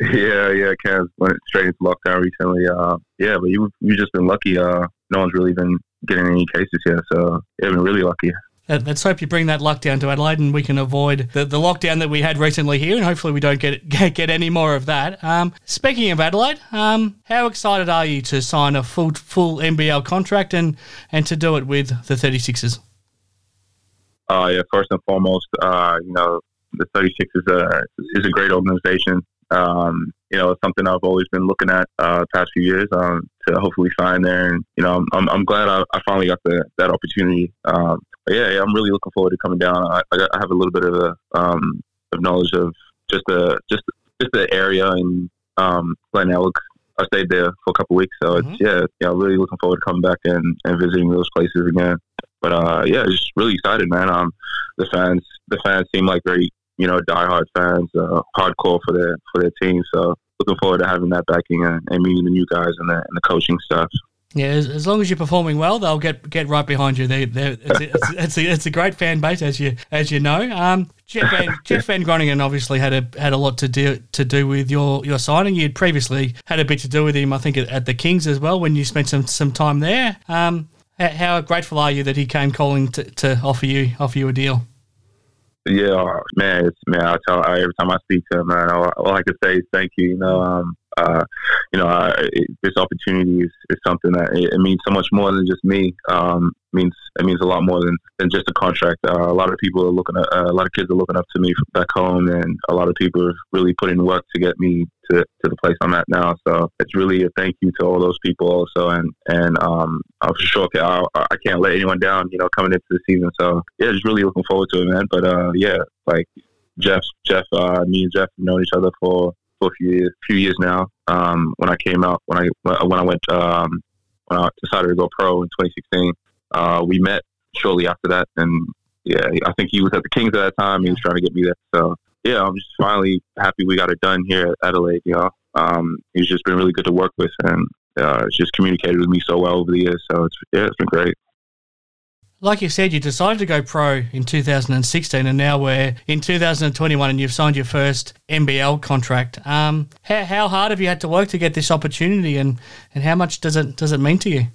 Speaker 8: Yeah, yeah. Cairns went straight into lockdown recently. Uh, yeah, but you you've just been lucky. Uh, no one's really been getting any cases here, so yeah, been really lucky.
Speaker 2: Uh, Let's hope you bring that luck down to Adelaide and we can avoid the, the lockdown that we had recently here and hopefully we don't get get, get any more of that. Um, speaking of Adelaide, um, how excited are you to sign a full full NBL contract and, and to do it with the 36ers?
Speaker 8: Uh, yeah, first and foremost, uh, you know, the 36 is a is a great organization. Um, you know, it's something I've always been looking at uh, the past few years um, to hopefully sign there. And you know, I'm I'm, I'm glad I, I finally got the that opportunity. Um, but yeah, yeah, I'm really looking forward to coming down. I, I I have a little bit of a um, of knowledge of just the just just the area and um, Glenelg. I stayed there for a couple weeks, so
Speaker 2: Mhm.
Speaker 8: it's yeah, yeah, really looking forward to coming back and, and visiting those places again. But uh, yeah, just really excited, man. Um, the fans, the fans seem like very, you know, diehard fans, uh, hardcore for their for their team. So looking forward to having that backing and, and meeting the new guys and the, and the coaching stuff.
Speaker 2: Yeah, as, as long as you're performing well, they'll get get right behind you. They, it's, a, it's, it's, a, it's a great fan base, as you as you know. Um, Jeff Van, Jeff Van Groningen obviously had a had a lot to do to do with your, your signing. You'd previously had a bit to do with him, I think, at, at the Kings as well when you spent some, some time there. Um, how, grateful are you that he came calling to, to offer you offer you a deal?
Speaker 8: Yeah, man, man. I tell every time I speak to him, man, all, all I can say is thank you. You know, um, uh, you know, I, this opportunity is, is something that it, it means so much more than just me. Um, means it means a lot more than, than just a contract. Uh, a lot of people are looking at, uh, a lot of kids are looking up to me back home, and a lot of people have really put in work to get me to, to the place I'm at now. So it's really a thank you to all those people also, and and um, I'm for sure I, I can't let anyone down. You know, coming into the season. So yeah, just really looking forward to it, man. But uh, yeah, like Jeff, Jeff, uh, me and Jeff have known each other for for a few years, few years now. Um, when I came out, when I when I went, um, when I decided to go pro in 2016, uh, we met shortly after that, and yeah, I think he was at the Kings at that time. He was trying to get me there, so yeah, I'm just finally happy we got it done here at Adelaide. You know, um, he's just been really good to work with, and uh, just communicated with me so well over the years. So it's yeah, it's been great.
Speaker 2: Like you said, you decided to go pro in 2016, and now we're in 2021, and you've signed your first NBL contract. Um, how, how hard have you had to work to get this opportunity, and, and how much does it does it mean to you?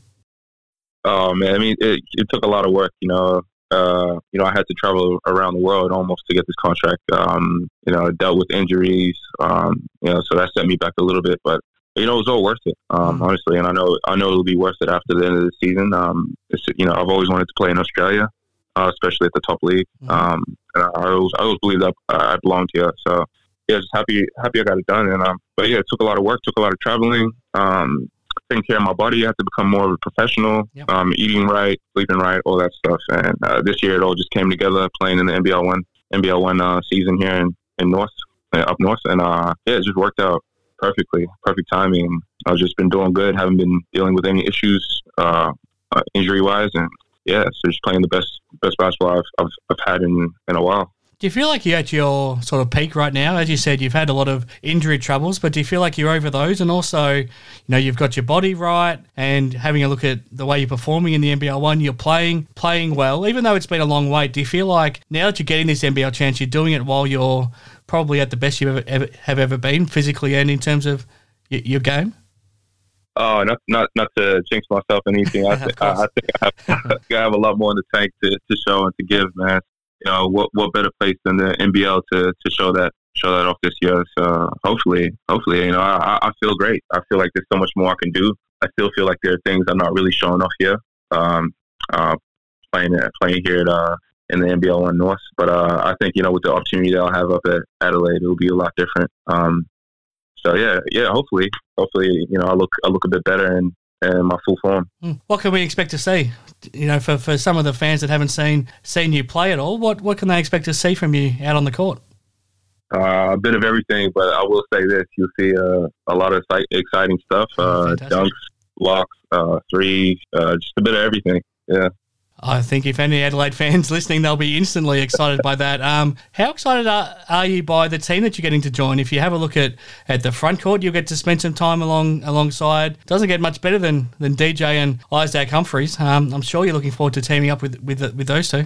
Speaker 8: Oh man, I mean, it, it took a lot of work. You know, uh, you know, I had to travel around the world almost to get this contract. Um, you know, dealt with injuries. Um, you know, so that set me back a little bit, but you know, it was all worth it. Um,
Speaker 2: Mm.
Speaker 8: honestly, and I know, I know it'll be worth it after the end of the season. Um, it's, you know, I've always wanted to play in Australia, uh, especially at the top league.
Speaker 2: Mhm.
Speaker 8: Um, and I always, I always believed that I belonged here. So yeah, just happy, happy I got it done. And um, but yeah, it took a lot of work, took a lot of traveling. Um, taking care of my body. I have to become more of a professional,
Speaker 2: Yep.
Speaker 8: um, eating right, sleeping right, all that stuff. And uh, this year it all just came together playing in the NBL one NBL one uh, season here in, in North, uh, up north, and uh, yeah, it just worked out perfectly, perfect timing. I've just been doing good, haven't been dealing with any issues uh, uh, injury wise, and yeah, so just playing the best best basketball I've, I've, I've had in, in a while.
Speaker 2: Do you feel like you're at your sort of peak right now? As you said, you've had a lot of injury troubles, but do you feel like you're over those? And also, you know, you've got your body right, and having a look at the way you're performing in the NBL one, you're playing playing well, even though it's been a long wait. Do you feel like now that you're getting this NBL chance, you're doing it while you're probably at the best you ever, ever have ever been physically and in terms of y- your game?
Speaker 8: Oh, not not not to jinx myself or anything. I, th- I. I think I have, I have a lot more in the tank to, to show and to give, man. You know, what what better place than the NBL to, to show that show that off this year? So hopefully, hopefully, you know, I, I feel great. I feel like there's so much more I can do. I still feel like there are things I'm not really showing off here. Um, uh, playing playing here at uh, in the NBL One North, but uh, I think you know with the opportunity that I'll have up at Adelaide, it'll be a lot different. Um, so yeah, yeah. Hopefully, hopefully, you know, I look I look a bit better in, in my full form.
Speaker 2: Hmm. What can we expect to see? You know, for, for some of the fans that haven't seen seen you play at all, what what can they expect to see from you out on the court?
Speaker 8: Uh, a bit of everything, but I will say this: you'll see uh, a lot of exci- exciting stuff, uh, dunks, blocks, uh, threes, uh, just a bit of everything. Yeah.
Speaker 2: I think if any Adelaide fans listening, they'll be instantly excited by that. Um, how excited are, are you by the team that you're getting to join? If you have a look at, at the front court, you'll get to spend some time along alongside. Doesn't get much better than, than DJ and Isaac Humphries. Um, I'm sure you're looking forward to teaming up with with, with those two.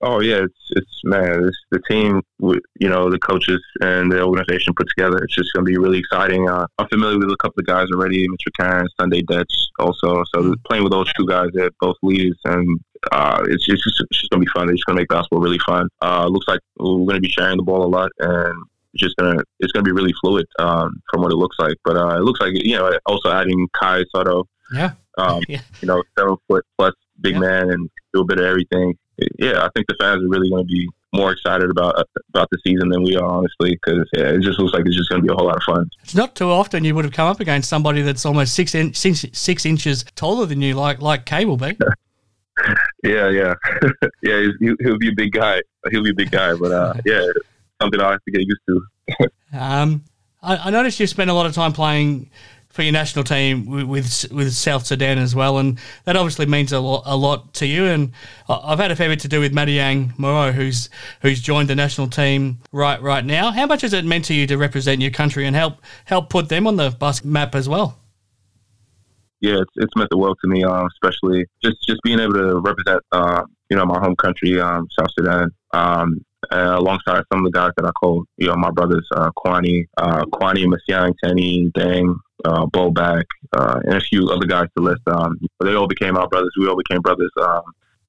Speaker 8: Oh yeah, it's it's man, it's the team, with, you know, the coaches and the organization put together. It's just going to be really exciting. Uh, I'm familiar with a couple of guys already, Mitch McCarron, Sunday Dech, also. So playing with those two guys, they're both leaders, and uh, it's just it's just going to be fun. It's going to make basketball really fun. Uh, looks like we're going to be sharing the ball a lot, and it's just gonna it's gonna be really fluid um, from what it looks like. But uh, it looks like you know also adding Kai Sotto,
Speaker 2: Yeah.
Speaker 8: um,
Speaker 2: Yeah.
Speaker 8: you know, seven foot plus big
Speaker 2: Yeah.
Speaker 8: man and do a bit of everything. Yeah, I think the fans are really going to be more excited about about the season than we are, honestly, because yeah, it just looks like it's just going to be a whole lot of fun.
Speaker 2: It's not too often you would have come up against somebody that's almost six, in, six, six inches taller than you, like like Kay will be.
Speaker 8: Yeah, yeah, yeah. He'll be a big guy. He'll be a big guy, but uh, yeah, something I have to get used to.
Speaker 2: Um, I, I noticed you spent a lot of time playing for your national team with, with South Sudan as well, and that obviously means a lot, a lot to you. And I've had a fair bit to do with Mathiang Muo, who's who's joined the national team right right now. How much has it meant to you to represent your country and help help put them on the bus map as well?
Speaker 8: yeah, it's, it's meant the world to me, um, especially just, just being able to represent, uh, you know, my home country, um, South Sudan, um, uh, alongside some of the guys that I call, you know, my brothers, uh, Kwani, uh, Kwani, Masiang, Dang, uh, Bobak, uh, and a few other guys to list. Um, they all became our brothers. We all became brothers, um,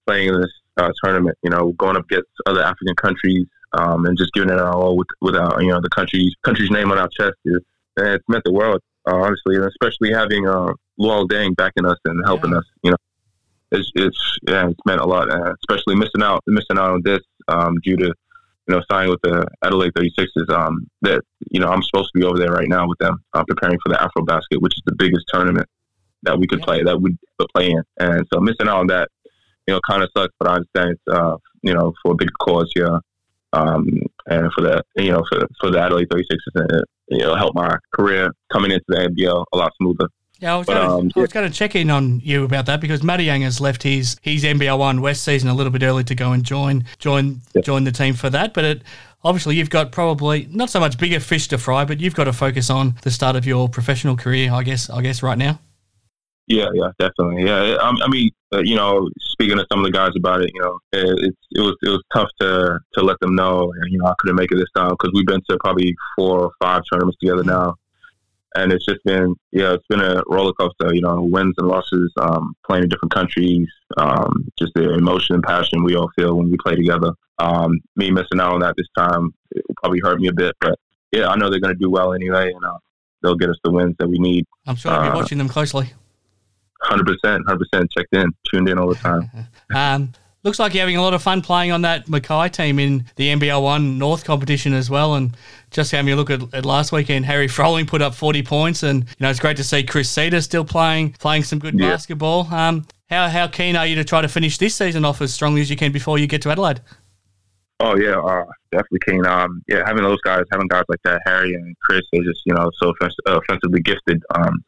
Speaker 8: playing in this, uh, tournament, you know, going up against other African countries, um, and just giving it our all with, with our, you know, the country's, country's name on our chest is, and it's meant the world, uh, honestly, and especially having, uh, Luol Deng backing us and helping
Speaker 2: Yeah.
Speaker 8: us, you know, it's, it's, yeah, it's meant a lot, uh, especially missing out, missing out on this, um, due to, you know, signing with the Adelaide 36ers, um, that, you know, I'm supposed to be over there right now with them, uh, preparing for the AfroBasket, which is the biggest tournament that we could
Speaker 2: Yeah.
Speaker 8: play, that we could play in. And so missing out on that, you know, kind of sucks, but I understand it's, uh, you know, for a big cause here. Um, and for the, you know, for, for the Adelaide 36ers, and, you know, help my career coming into the NBL a lot smoother.
Speaker 2: Yeah, I was
Speaker 8: But,
Speaker 2: going
Speaker 8: um,
Speaker 2: to, I was going to check in on you about that because Matty Young has left his his NBL one West season a little bit early to go and join join
Speaker 8: Yeah.
Speaker 2: join the team for that. But it, obviously, you've got probably not so much bigger fish to fry, but you've got to focus on the start of your professional career. I guess I guess right now.
Speaker 8: Yeah, yeah, definitely. Yeah, I, I mean, uh, you know, speaking to some of the guys about it, you know, it, it's it was it was tough to to let them know, you know, I couldn't make it this time because we've been to probably four or five tournaments together now, and it's just been yeah, it's been a roller coaster. You know, wins and losses, um, playing in different countries, um, just the emotion and passion we all feel when we play together. Um, me missing out on that this time it probably hurt me a bit, but yeah, I know they're going to do well anyway, and uh, they'll get us the wins that we need.
Speaker 2: I'm sure you'll be
Speaker 8: Uh,
Speaker 2: watching them closely.
Speaker 8: Hundred percent, hundred percent checked in, tuned in all the time.
Speaker 2: Um, Looks like you're having a lot of fun playing on that Mackay team in the NBL One North competition as well. And just having a look at, at last weekend, Harry Froling put up 40 points, and you know it's great to see Chris Cedar still playing, playing some good
Speaker 8: Yeah.
Speaker 2: basketball. Um, how how keen are you to try to finish this season off as strongly as you can before you get to Adelaide?
Speaker 8: Oh yeah, uh, definitely keen. Um, yeah, having those guys, having guys like that, Harry and Chris, they're just you know so offens- offensively gifted. Um,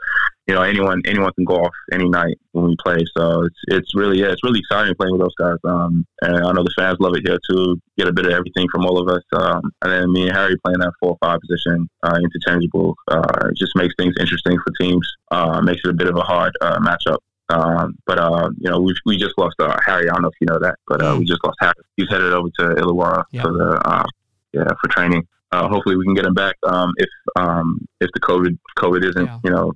Speaker 8: you know, anyone anyone can go off any night when we play. So it's it's really yeah, it's really exciting playing with those guys. Um, and I know the fans love it here too. Get a bit of everything from all of us. Um, and then me and Harry playing that four or five position, uh, interchangeable. Uh, it just makes things interesting for teams. Uh, makes it a bit of a hard uh, matchup. Um, but uh, you know, we we just lost uh, Harry. I don't know if you know that, but uh, we just lost Harry. He's headed over to Illawarra
Speaker 2: Yeah.
Speaker 8: for the uh, yeah for training. Uh, hopefully, we can get him back um, if um, if the COVID COVID isn't
Speaker 2: Yeah.
Speaker 8: you know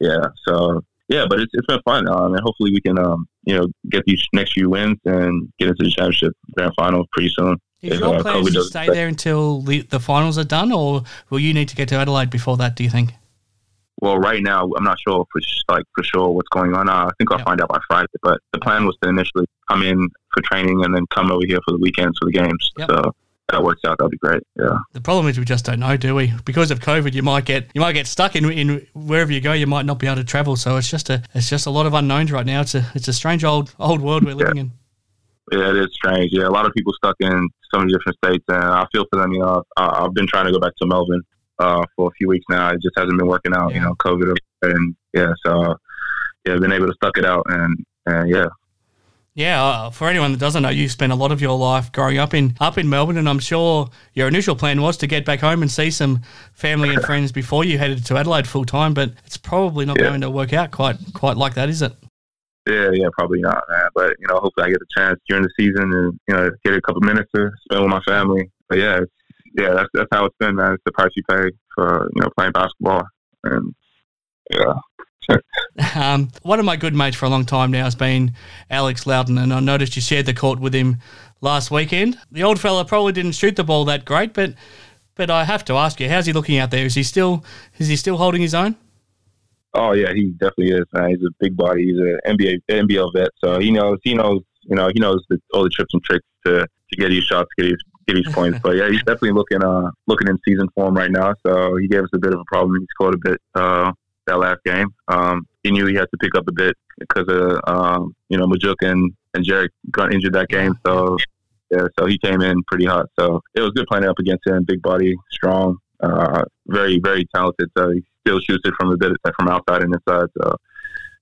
Speaker 8: yeah. So yeah, but it's it's been fun, um, and hopefully we can um, you know get these next few wins and get into the championship grand final pretty soon.
Speaker 2: Is
Speaker 8: If,
Speaker 2: your
Speaker 8: uh,
Speaker 2: plans to stay there until the, the finals are done, or will you need to get to Adelaide before that? Do you think?
Speaker 8: Well, right now I'm not sure for like for sure what's going on. Uh, I think I'll
Speaker 2: Yeah.
Speaker 8: find out by Friday. But the plan was to initially come in for training and then come over here for the weekends for the games.
Speaker 2: Yep.
Speaker 8: So that works out. That'll be great. Yeah.
Speaker 2: The problem is we just don't know, do we? Because of COVID, you might get you might get stuck in, in wherever you go. You might not be able to travel. So it's just a it's just a lot of unknowns right now. It's a it's a strange old old world we're living in.
Speaker 8: Yeah, it is strange. Yeah, a lot of people stuck in so many different states, and I feel for them. You know, I, I've been trying to go back to Melbourne uh, for a few weeks now. It just hasn't been working out. You know, COVID, and yeah, so yeah, I've been able to stuck it out, and and yeah,
Speaker 2: Yeah, uh, for anyone that doesn't know, you spent a lot of your life growing up in up in Melbourne, and I'm sure your initial plan was to get back home and see some family and friends before you headed to Adelaide full time. But it's probably not
Speaker 8: Yeah.
Speaker 2: going to work out quite quite like that, is it?
Speaker 8: yeah, yeah, probably not, man. But you know, hopefully, I get a chance during the season, and you know, get a couple minutes to spend with my family. But yeah, yeah, that's that's how it's been, man. It's the price you pay for you know playing basketball, and yeah.
Speaker 2: Um, one of my good mates for a long time now has been Alex Loughton, and I noticed you shared the court with him last weekend. The old fella probably didn't shoot the ball that great, but but I have to ask you, how's he looking out there? Is he still is he still holding his own?
Speaker 8: Oh yeah, he definitely is. Man. He's a big body. He's an NBA NBL vet, so he knows. He knows. You know, he knows the, all the trips and tricks to, to get his shots, get his get these points. But yeah, he's definitely looking uh looking in season form right now. So he gave us a bit of a problem. He scored a bit uh that last game. Um, he knew he had to pick up a bit because of um you know Majuk and and Jarek got injured that game. So yeah, so he came in pretty hot. So it was good playing up against him. Big body, strong, uh, very very talented. So he still shoots it from a bit from outside and inside. So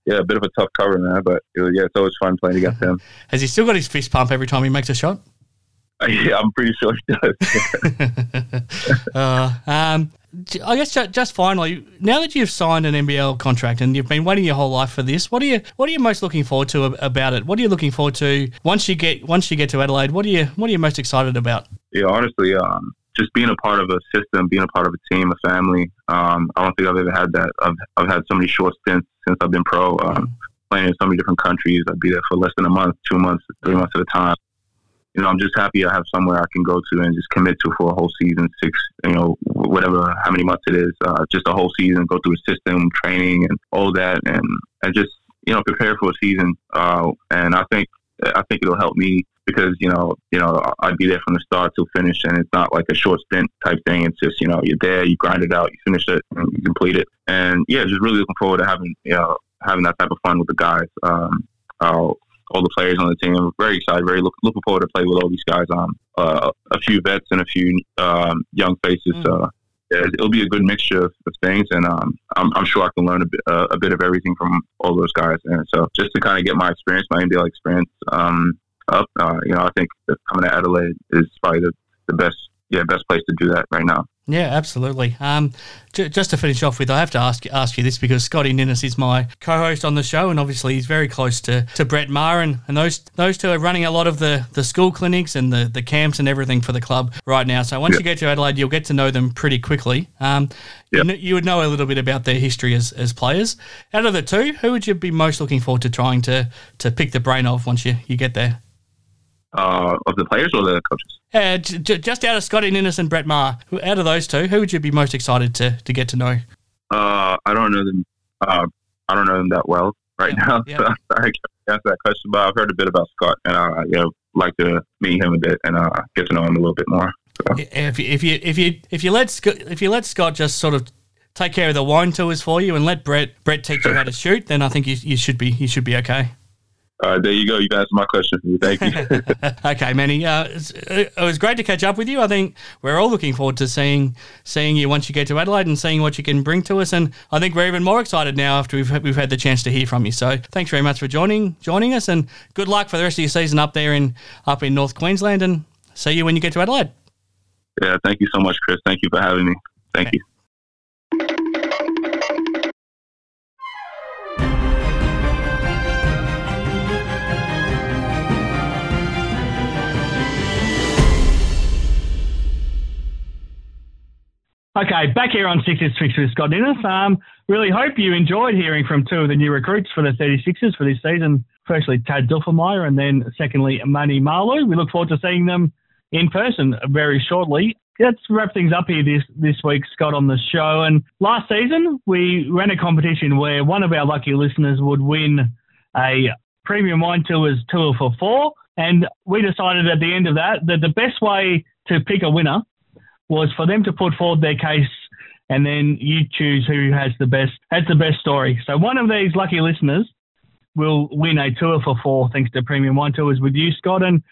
Speaker 8: yeah, a bit of a tough cover, man. But it was, yeah, it's always fun playing against him.
Speaker 2: Has he still got his fist pump every time he makes a shot?
Speaker 8: Yeah, I'm pretty sure he does.
Speaker 2: uh, um, I guess just finally, now that you've signed an NBL contract and you've been waiting your whole life for this, what are you what are you most looking forward to about it? What are you looking forward to once you get once you get to Adelaide? What are you what are you most excited about?
Speaker 8: yeah, honestly, um, just being a part of a system, being a part of a team, a family. Um, I don't think I've ever had that. I've, I've had so many short stints since I've been pro, um, playing in so many different countries. I'd be there for less than a month, two months, three months at a time. You know, I'm just happy I have somewhere I can go to and just commit to for a whole season, six, you know, whatever, how many months it is, uh, just a whole season, go through a system, training, and all that, and and just you know prepare for a season. Uh, and I think I think it'll help me because you know you know I'd be there from the start till finish, and it's not like a short stint type thing. It's just you know you're there, you grind it out, you finish it, and you complete it. And yeah, just really looking forward to having you know having that type of fun with the guys. Um, uh, all the players on the team. I'm very excited, very look, looking forward to play with all these guys. Um, uh, a few vets and a few um, young faces. Uh, yeah, it'll be a good mixture of, of things, and um, I'm, I'm sure I can learn a bit, uh, a bit of everything from all those guys. And so, just to kind of get my experience, my NBL experience, um, up, uh, you know, I think coming to Adelaide is probably the, the best, yeah, best place to do that right now.
Speaker 2: Yeah, absolutely. Um, j- just to finish off with, I have to ask ask you this because Scotty Ninnis is my co-host on the show, and obviously he's very close to, to Brett Maher, and, and those those two are running a lot of the, the school clinics and the, the camps and everything for the club right now. So once
Speaker 8: Yeah.
Speaker 2: you get to Adelaide, you'll get to know them pretty quickly. Um, you, kn- you would know a little bit about their history as, as players. Out of the two, who would you be most looking forward to trying to, to pick the brain of once you, you get there?
Speaker 8: Uh, of the players or the coaches?
Speaker 2: Uh, j- j- just out of Scotty Ninnis and Brett Maher, who- out of those two, who would you be most excited to, to get to know?
Speaker 8: Uh, I don't know them. Uh, I don't know them that well right now. So I, can't answer that question, but I've heard a bit about Scott, and I you know, like to meet him a bit and uh, get to know him a little bit more. So.
Speaker 9: If you, if you if you if you let Scott, if you let Scott just sort of take care of the wine tours for you and let Brett Brett teach you how to shoot, then I think you, you should be you should be okay.
Speaker 8: All right, there you go. You answered my question for me. Thank you.
Speaker 9: okay, Manny. Uh, it was great to catch up with you. I think we're all looking forward to seeing seeing you once you get to Adelaide and seeing what you can bring to us. And I think we're even more excited now after we've we've had the chance to hear from you. So thanks very much for joining joining us, and good luck for the rest of your season up there in up in North Queensland. And see you when you get to Adelaide.
Speaker 8: Yeah, thank you so much, Chris. Thank you for having me. Thank okay. you.
Speaker 2: Okay, back here on Sixers Fix with Scott Ninnis. Um, really hope you enjoyed hearing from two of the new recruits for the 36ers for this season. Firstly, Tad Dufelmeier, and then secondly, Manny Malou. We look forward to seeing them in person very shortly. Let's wrap things up here this, this week, Scott, on the show. And last season, we ran a competition where one of our lucky listeners would win a Premium Wine Tours tour for four. And we decided at the end of that that the best way to pick a winner was for them to put forward their case and then you choose who has the best has the best story. So one of these lucky listeners will win a tour for four thanks to Premium Wine Tours with you, Scott. And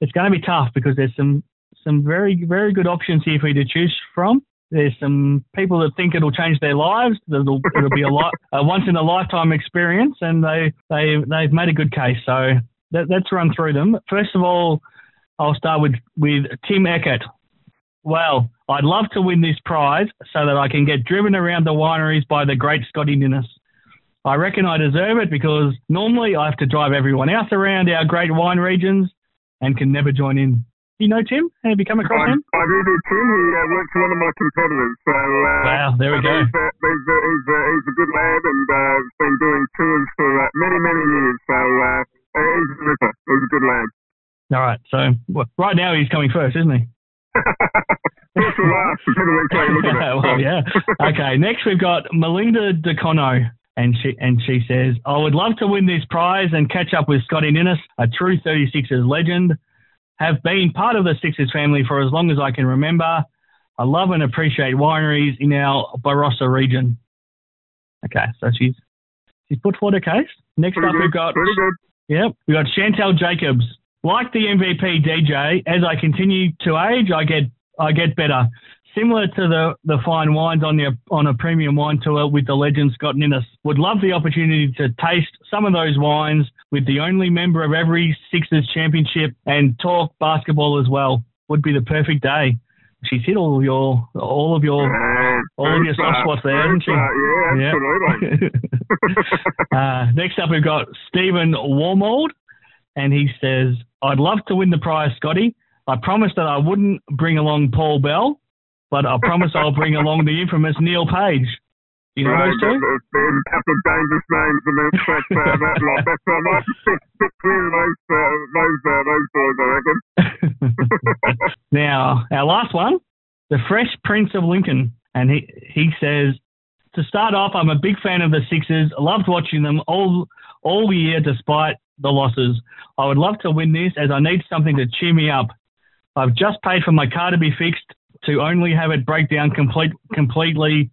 Speaker 2: it's going to be tough because there's some some very very good options here for you to choose from. There's some people that think it'll change their lives. It'll, it'll be a a once in a lifetime experience, and they they they've made a good case. So let, let's run through them. First of all, I'll start with with Tim Eckert. Well, I'd love to win this prize so that I can get driven around the wineries by the great Scotty Ninnis. I reckon I deserve it because normally I have to drive everyone else around our great wine regions and can never join in. You know Tim? Have you come across
Speaker 10: I,
Speaker 2: him?
Speaker 10: I do know Tim. He uh, works for one of my competitors. So, uh,
Speaker 2: wow, there we go.
Speaker 10: He's, uh, he's, uh, he's, uh, he's, a good lad and uh, been doing tours for many, many years. So he's a ripper. He's a good lad.
Speaker 2: All right. So well, right now he's coming first, isn't he? well, yeah. Okay, next we've got Melinda DeCono. And she and she says, I would love to win this prize and catch up with Scotty Ninnis, a true 36ers legend. Have been part of the Sixers family for as long as I can remember. I love and appreciate wineries in our Barossa region. Okay, so she's she's put forward a case. Next
Speaker 10: Pretty
Speaker 2: up,
Speaker 10: good.
Speaker 2: we've got. Yep, we got Chantel Jacobs. Like the MVP DJ, as I continue to age, I get I get better. Similar to the, the fine wines on the on a premium wine tour with the legend Scott Ninnis. Would love the opportunity to taste some of those wines with the only member of every Sixers championship and talk basketball as well. Would be the perfect day. She's hit all of your all of your
Speaker 10: Uh,
Speaker 2: all of your soft spots there, hasn't she?
Speaker 10: uh, yeah, absolutely.
Speaker 2: uh, next up, we've got Stephen Warmold, and he says, I'd love to win the prize, Scotty. I promised that I wouldn't bring along Paul Bell, but I promise I'll bring along the infamous Neil Page. You know
Speaker 10: Right,
Speaker 2: those two?
Speaker 10: there's a couple of dangerous names in this, but uh, that lot. That's stick, stick clear of those, uh, those, uh, those boys, I reckon.
Speaker 2: now, our last one, the Fresh Prince of Lincoln. And he, he says, to start off, I'm a big fan of the Sixers. I loved watching them all all year despite the losses. I would love to win this as I need something to cheer me up. I've just paid for my car to be fixed to only have it break down complete, completely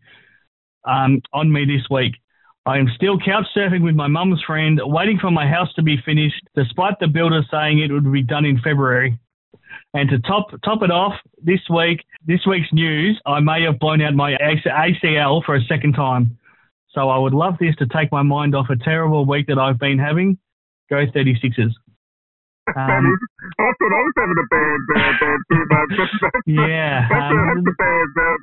Speaker 2: um, on me this week. I am still couch surfing with my mum's friend, waiting for my house to be finished, despite the builder saying it would be done in February. And to top top it off, this week this week's news, I may have blown out my ACL for a second time. So I would love this to take my mind off a terrible week that I've been having. Go 36ers. Um,
Speaker 10: I thought I was having a bad, bad, bad two months.
Speaker 2: yeah,
Speaker 10: That's, a,
Speaker 2: um,
Speaker 10: that's a bad, bad.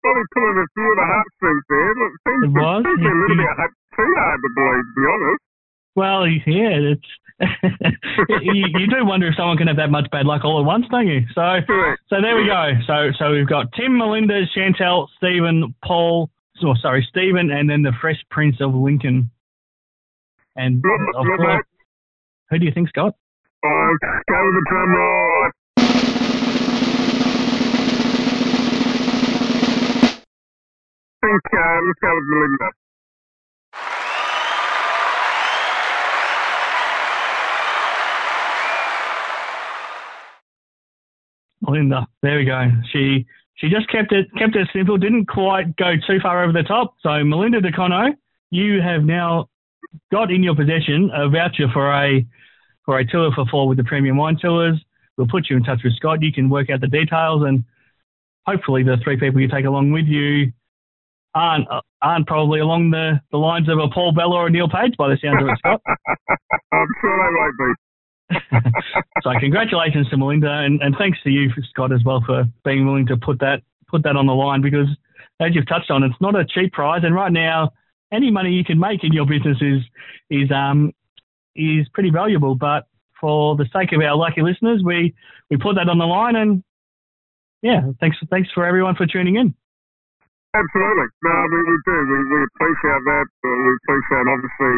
Speaker 10: Probably pulling a few of the heartstrings there. Look, seems,
Speaker 2: It was,
Speaker 10: seems a little
Speaker 2: yeah.
Speaker 10: bit too hard to believe, to be honest.
Speaker 2: well, yeah, it's you, you do wonder if someone can have that much bad luck all at once, don't you? So
Speaker 10: Correct.
Speaker 2: So there we go. So so we've got Tim, Melinda, Chantel, Stephen, Paul. Oh, sorry, Stephen, and then the Fresh Prince of Lincoln. And
Speaker 10: Look,
Speaker 2: of
Speaker 10: look,
Speaker 2: course,
Speaker 10: mate.
Speaker 2: Who do you think's
Speaker 10: oh, got it? The Tremrod! I think uh, let's go with Melinda.
Speaker 2: Melinda, there we go. She she just kept it kept it simple, didn't quite go too far over the top. So Melinda DeCono, you have now got in your possession a voucher for a for a tour for four with the premium wine tours. We'll put you in touch with Scott. You can work out the details, and hopefully the three people you take along with you aren't aren't probably along the, the lines of a Paul Bella or a Neil Page by the sound of it, Scott.
Speaker 10: I'm sure they won't be.
Speaker 2: so congratulations to Melinda, and, and thanks to you, Scott, as well for being willing to put that put that on the line because, as you've touched on, it's not a cheap prize, and right now, any money you can make in your business is is um is pretty valuable. But for the sake of our lucky listeners, we we put that on the line, and yeah, thanks thanks for everyone for tuning in.
Speaker 10: Absolutely. No, we, we do. We, we appreciate that. Uh, we appreciate, obviously,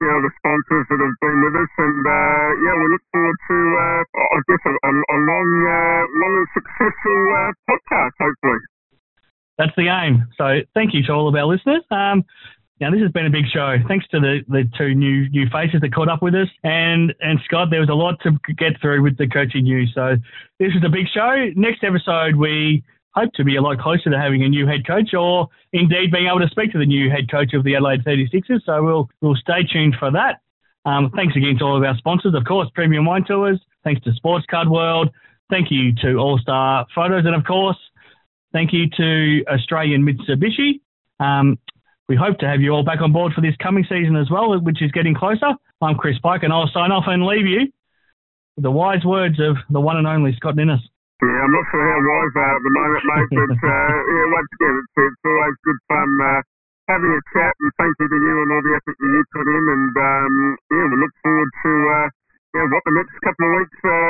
Speaker 10: you know, the sponsors that have been with us. And, uh, yeah, we look forward to, uh, I guess, a, a long, uh, long and successful uh, podcast, hopefully.
Speaker 2: That's the aim. So thank you to all of our listeners. Um, now this has been a big show. Thanks to the, the two new new faces that caught up with us, and and Scott, there was a lot to get through with the coaching news. So this is a big show. Next episode, we hope to be a lot closer to having a new head coach, or indeed being able to speak to the new head coach of the Adelaide 36ers. So we'll we'll stay tuned for that. Um, thanks again to all of our sponsors, of course, Premium Wine Tours. Thanks to Sports Card World. Thank you to All Star Photos, and of course, thank you to Australian Mitsubishi. Um, we hope to have you all back on board for this coming season as well, which is getting closer. I'm Chris Pike, and I'll sign off and leave you with the wise words of the one and only Scott Ninnis.
Speaker 10: Yeah, I'm not sure how wise they are at the moment, mate, but uh, yeah, once again, it's, it's always good fun uh, having a chat, and thank you to you and all the effort that you put in, and um, yeah, we look forward to uh, yeah, what the next couple of weeks uh,